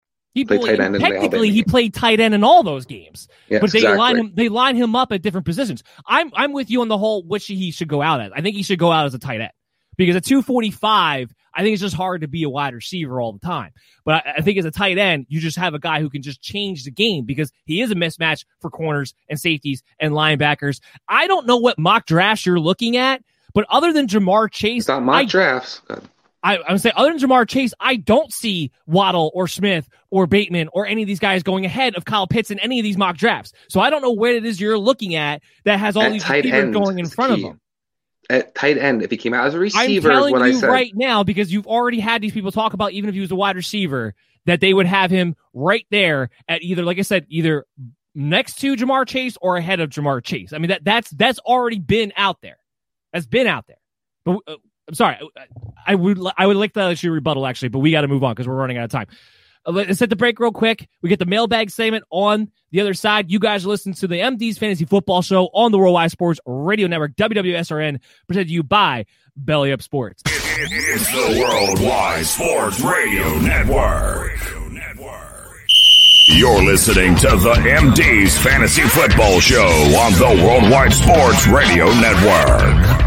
He Played tight end in the technically he played tight end in all those games, Yes, but they exactly. line him they line him up at different positions. I'm I'm with you on the whole which he should go out at. I think he should go out as a tight end because at 245, I think it's just hard to be a wide receiver all the time. But I, I think as a tight end, you just have a guy who can just change the game because he is a mismatch for corners and safeties and linebackers. I don't know what mock drafts you're looking at, but other than Ja'Marr Chase, It's not mock I drafts. I, I would say other than Ja'Marr Chase, I don't see Waddle or Smith or Bateman or any of these guys going ahead of Kyle Pitts in any of these mock drafts. So I don't know where it is you're looking at that has all At these tight receivers going in front key. of them. At tight end, if he came out as a I'm receiver, is telling what I said. right now because you've already had these people talk about even if he was a wide receiver that they would have him right there at either, like I said, either next to Ja'Marr Chase or ahead of Ja'Marr Chase. I mean that that's that's already been out there. That's been out there. But uh, I'm sorry, I, would I would like to let rebuttal actually, but we got to move on because we're running out of time. Uh, Let's hit the break real quick. We get the mailbag segment on the other side. You guys are listening to the MD's Fantasy Football Show on the Worldwide Sports Radio Network, WWSRN, presented to you by Belly Up Sports. It's the Worldwide Sports Radio Network. You're listening to the MD's Fantasy Football Show on the Worldwide Sports Radio Network.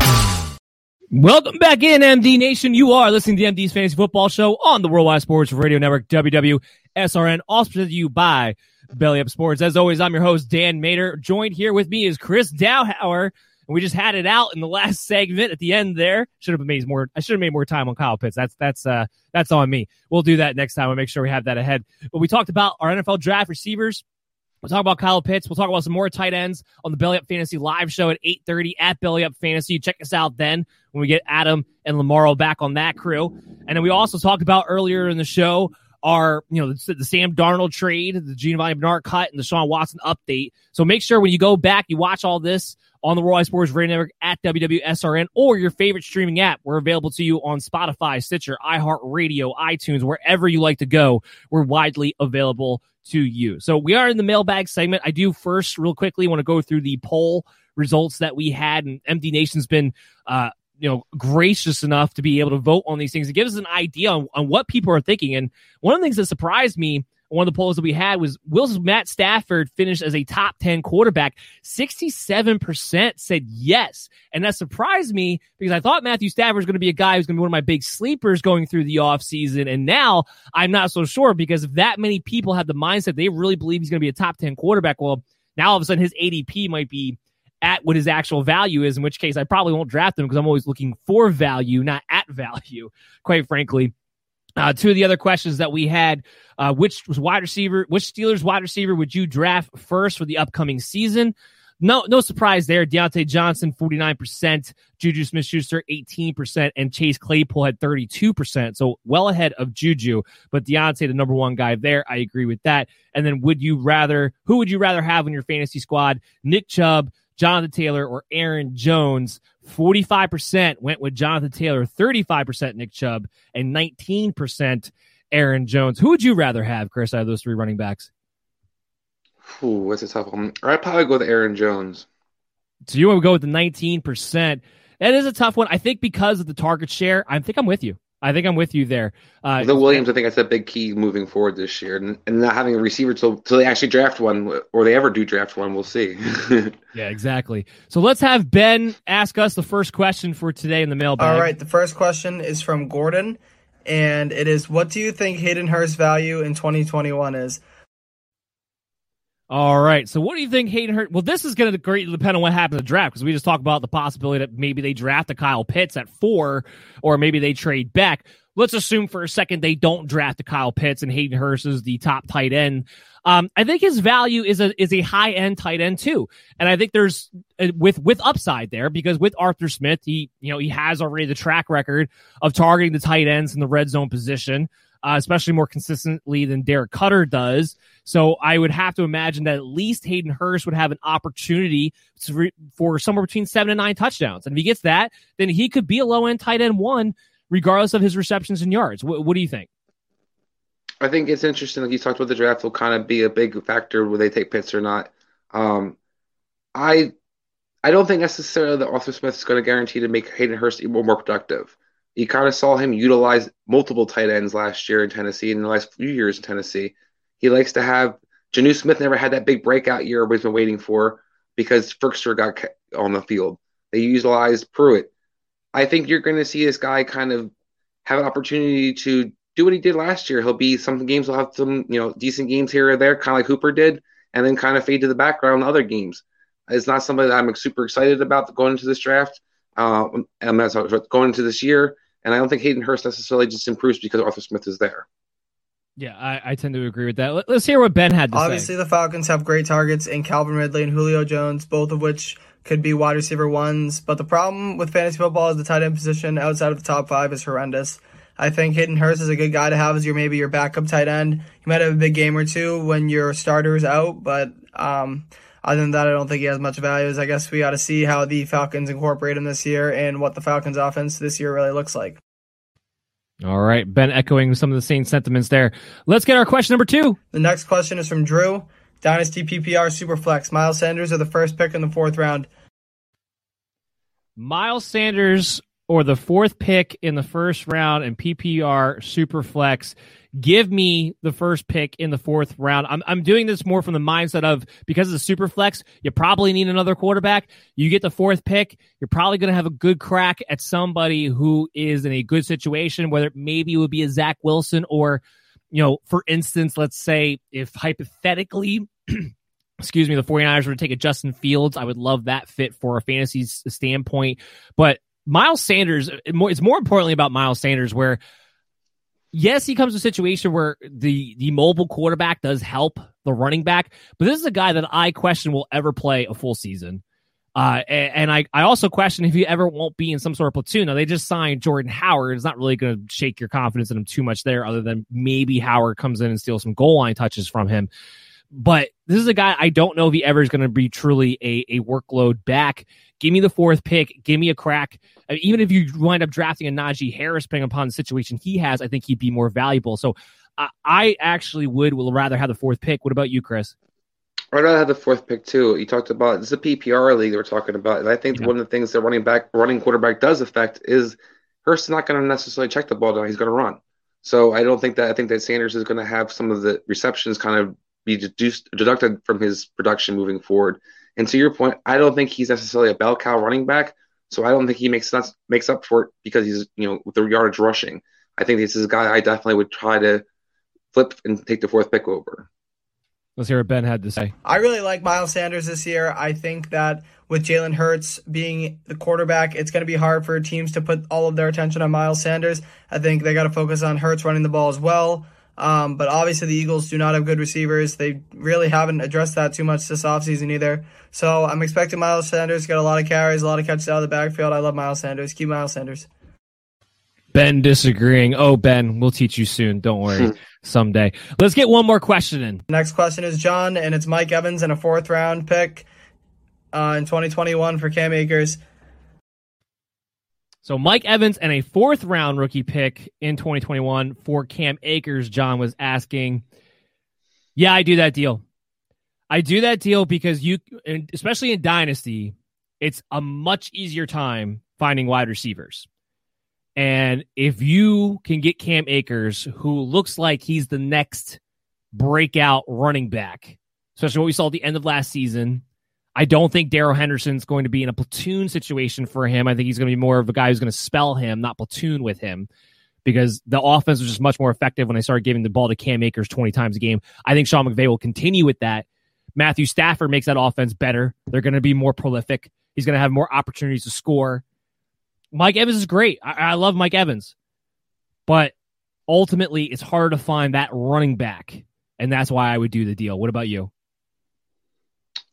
Welcome back in, MD Nation. You are listening to the MD's Fantasy Football Show on the Worldwide Sports Radio Network, WWSRN, also presented to you by Belly Up Sports. As always, I'm your host, Dan Mater. Joined here with me is Chris Dowhauer. And we just had it out in the last [laughs] segment at the end there. Should have made more I should have made more time on Kyle Pitts. That's that's uh that's on me. We'll do that next time. We'll make sure we have that ahead. But we talked about our NFL draft receivers. We'll talk about Kyle Pitts. We'll talk about some more tight ends on the Belly Up Fantasy live show at 8:30 at Belly Up Fantasy. Check us out then when we get Adam and Lamaro back on that crew. And then we also talked about earlier in the show our, you know, the, the Sam Darnold trade, the Giovanni Bernard cut, and the Deshaun Watson update. So make sure when you go back, you watch all this on the Worldwide Sports Radio Network at WWSRN or your favorite streaming app. We're available to you on Spotify, Stitcher, iHeartRadio, iTunes, wherever you like to go. We're widely available to you. So we are in the mailbag segment. I do first, real quickly, want to go through the poll results that we had, and MD Nation's been, uh, you know, gracious enough to be able to vote on these things. It gives us an idea on, on what people are thinking. And one of the things that surprised me, one of the polls that we had was Will's Matt Stafford finished as a top 10 quarterback. 67% said yes. And that surprised me because I thought Matthew Stafford was going to be a guy who's going to be one of my big sleepers going through the offseason. And now I'm not so sure because if that many people have the mindset they really believe he's going to be a top 10 quarterback, well, now all of a sudden his ADP might be at what his actual value is, in which case I probably won't draft him because I'm always looking for value, not at value, [laughs] quite frankly. Uh, two of the other questions that we had, uh, which was wide receiver, which Steelers wide receiver would you draft first for the upcoming season? No, no surprise there. Diontae Johnson, 49%, Juju Smith Schuster, 18%, and Chase Claypool had 32%. So well ahead of Juju, but Diontae, the number one guy there. I agree with that. And then would you rather, who would you rather have in your fantasy squad? Nick Chubb, Jonathan Taylor, or Aaron Jones? 45% went with Jonathan Taylor, 35% Nick Chubb, and 19% Aaron Jones. Who would you rather have, Chris, out of those three running backs? Ooh, that's a tough one. I'd probably go with Aaron Jones. So you want to go with the 19%. That is a tough one. I think because of the target share, I think I'm with you. I think I'm with you there. Uh, the Williams, I think that's a big key moving forward this year, and, and not having a receiver till till they actually draft one, or they ever do draft one, we'll see. [laughs] yeah, exactly. So let's have Ben ask us the first question for today in the mailbag. All right, the first question is from Gordon, and it is: What do you think Hayden Hurst's value in 2021 is? All right. So, what do you think Hayden Hurst? Well, this is going to greatly depend on what happens in the draft because we just talked about the possibility that maybe they draft a Kyle Pitts at four, or maybe they trade back. Let's assume for a second they don't draft a Kyle Pitts and Hayden Hurst is the top tight end. Um, I think his value is a is a high end tight end too, and I think there's uh, with with upside there because with Arthur Smith, he you know he has already the track record of targeting the tight ends in the red zone position uh, especially more consistently than Dirk Koetter does. So I would have to imagine that at least Hayden Hurst would have an opportunity to, for somewhere between seven and nine touchdowns. And if he gets that, then he could be a low end tight end one, regardless of his receptions and yards. What, what do you think? I think it's interesting. Like you talked about, the draft will kind of be a big factor whether they take Pitts or not. Um, I I don't think necessarily that Arthur Smith is going to guarantee to make Hayden Hurst more, more productive. You kind of saw him utilize multiple tight ends last year in Tennessee and in the last few years in Tennessee. He likes to have Jonnu Smith never had that big breakout year everybody's been waiting for because Firkser got on the field. They utilized Pruitt. I think you're going to see this guy kind of have an opportunity to do what he did last year. He'll be some games will have some you know decent games here or there, kind of like Hooper did, and then kind of fade to the background in other games. It's not somebody that I'm super excited about going into this draft. Uh, I'm sorry, going into this year, And I don't think Hayden Hurst necessarily just improves because Arthur Smith is there. Yeah, I, I tend to agree with that. Let, us hear what Ben had to say. Obviously, say. the Falcons have great targets in Calvin Ridley and Julio Jones, both of which could be wide receiver ones. But the problem with fantasy football is the tight end position outside of the top five is horrendous. I think Hayden Hurst is a good guy to have as your maybe your backup tight end. You might have a big game or two when your starter is out, but um, other than that, I don't think he has much value. As I guess we got to see how the Falcons incorporate him this year and what the Falcons offense this year really looks like. All right, Ben echoing some of the same sentiments there. Let's get our question number two. The next question is from Drew. Dynasty PPR Superflex. Miles Sanders or the first pick in the fourth round? Miles Sanders or the fourth pick in the first round in PPR Superflex. Give me the first pick in the fourth round. I'm, I'm doing this more from the mindset of because of the Superflex, you probably need another quarterback. You get the fourth pick, you're probably going to have a good crack at somebody who is in a good situation, whether it maybe it would be a Zach Wilson or, you know, for instance, let's say if hypothetically, [clears throat] excuse me, the 49ers were to take a Justin Fields, I would love that fit for a fantasy standpoint. But Miles Sanders, uh, it's more importantly about Miles Sanders, where yes, he comes to a situation where the the mobile quarterback does help the running back, but this is a guy that I question will ever play a full season. Uh, and, and I, I also question if he ever won't be in some sort of platoon. Now they just signed Jordan Howard. It's not really going to shake your confidence in him too much there, other than maybe Howard comes in and steals some goal line touches from him. But this is a guy I don't know if he ever is going to be truly a, a workload back. Give me the fourth pick. Give me a crack. I mean, even if you wind up drafting a Najee Harris, depending upon the situation he has, I think he'd be more valuable. So uh, I actually would will rather have the fourth pick. What about you, Chris? I'd rather have the fourth pick too. You talked about it's a PPR league that we're talking about, and I think yeah. one of the things that running back, running quarterback does affect is Hurts is not going to necessarily check the ball down. He's going to run. So I don't think that I think that Sanders is going to have some of the receptions kind of be deduced, deducted from his production moving forward. And to your point, I don't think he's necessarily a bell cow running back. So I don't think he makes sense, makes up for it because he's you know with the yardage rushing. I think this is a guy I definitely would try to flip and take the fourth pick over. Let's hear what Ben had to say. I really like Miles Sanders this year. I think that with Jalen Hurts being the quarterback, it's going to be hard for teams to put all of their attention on Miles Sanders. I think they got to focus on Hurts running the ball as well. Um, but obviously, the Eagles do not have good receivers. They really haven't addressed that too much this offseason either. So I'm expecting Miles Sanders to get a lot of carries, a lot of catches out of the backfield. I love Miles Sanders. Keep Miles Sanders. Ben disagreeing. Oh, Ben, we'll teach you soon. Don't worry. Someday. Let's get one more question in. Next question is John, and it's Mike Evans and a fourth round pick uh, in 2021 for Cam Akers. So Mike Evans and a fourth round rookie pick in 2021 for Cam Akers. John was asking, "Yeah, I do that deal. I do that deal because you, especially in dynasty, it's a much easier time finding wide receivers. And if you can get Cam Akers, who looks like he's the next breakout running back, especially what we saw at the end of last season." I don't think Darrell Henderson's going to be in a platoon situation for him. I think he's going to be more of a guy who's going to spell him, not platoon with him, because the offense was just much more effective when they started giving the ball to Cam Akers 20 times a game. I think Sean McVay will continue with that. Matthew Stafford makes that offense better. They're going to be more prolific. He's going to have more opportunities to score. Mike Evans is great. I, I love Mike Evans. But ultimately, it's hard to find that running back. And that's why I would do the deal. What about you?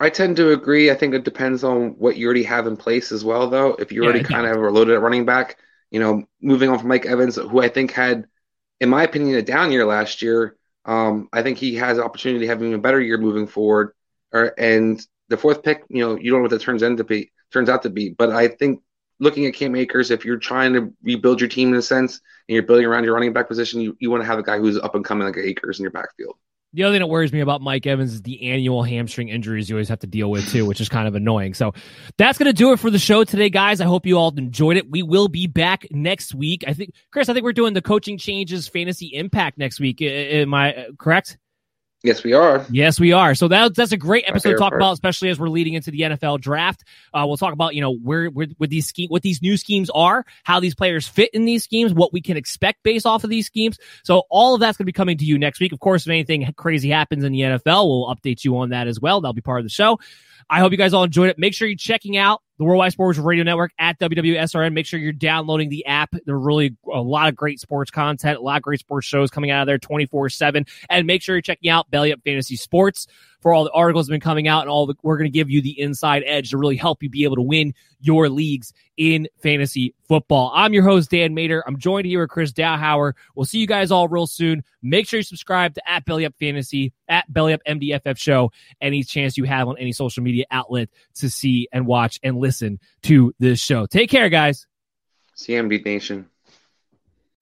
I tend to agree. I think it depends on what you already have in place as well, though. If you already yeah, kind of are loaded at running back, you know, moving on from Mike Evans, who I think had, in my opinion, a down year last year. Um, I think he has an opportunity to have even a better year moving forward. Or, and the fourth pick, you know, you don't know what that turns into be turns out to be. But I think looking at Cam Akers, if you're trying to rebuild your team in a sense and you're building around your running back position, you, you want to have a guy who's up and coming like Akers in your backfield. The other thing that worries me about Mike Evans is the annual hamstring injuries you always have to deal with too, which is kind of annoying. So that's going to do it for the show today, guys. I hope you all enjoyed it. We will be back next week. I think, Chris, I think we're doing the coaching changes fantasy impact next week. Am I uh, correct? Yes, we are. Yes, we are. So that, that's a great episode to talk part. about, especially as we're leading into the NFL draft. Uh, we'll talk about you know where, where what these scheme, what these new schemes are, how these players fit in these schemes, what we can expect based off of these schemes. So all of that's going to be coming to you next week. Of course, if anything crazy happens in the NFL, we'll update you on that as well. That'll be part of the show. I hope you guys all enjoyed it. Make sure you're checking out the Worldwide Sports Radio Network at WWSRN. Make sure you're downloading the app. There are really a lot of great sports content, a lot of great sports shows coming out of there 24 7. And make sure you're checking out Belly Up Fantasy Sports for all the articles that have been coming out and all the, we're going to give you the inside edge to really help you be able to win your leagues in fantasy football. I'm your host, Dan Mater. I'm joined here with Chris Dowhauer. We'll see you guys all real soon. Make sure you subscribe to at Belly Up Fantasy, at Belly Up MDFF Show, any chance you have on any social media outlet to see and watch and listen to this show. Take care, guys. CMB Nation.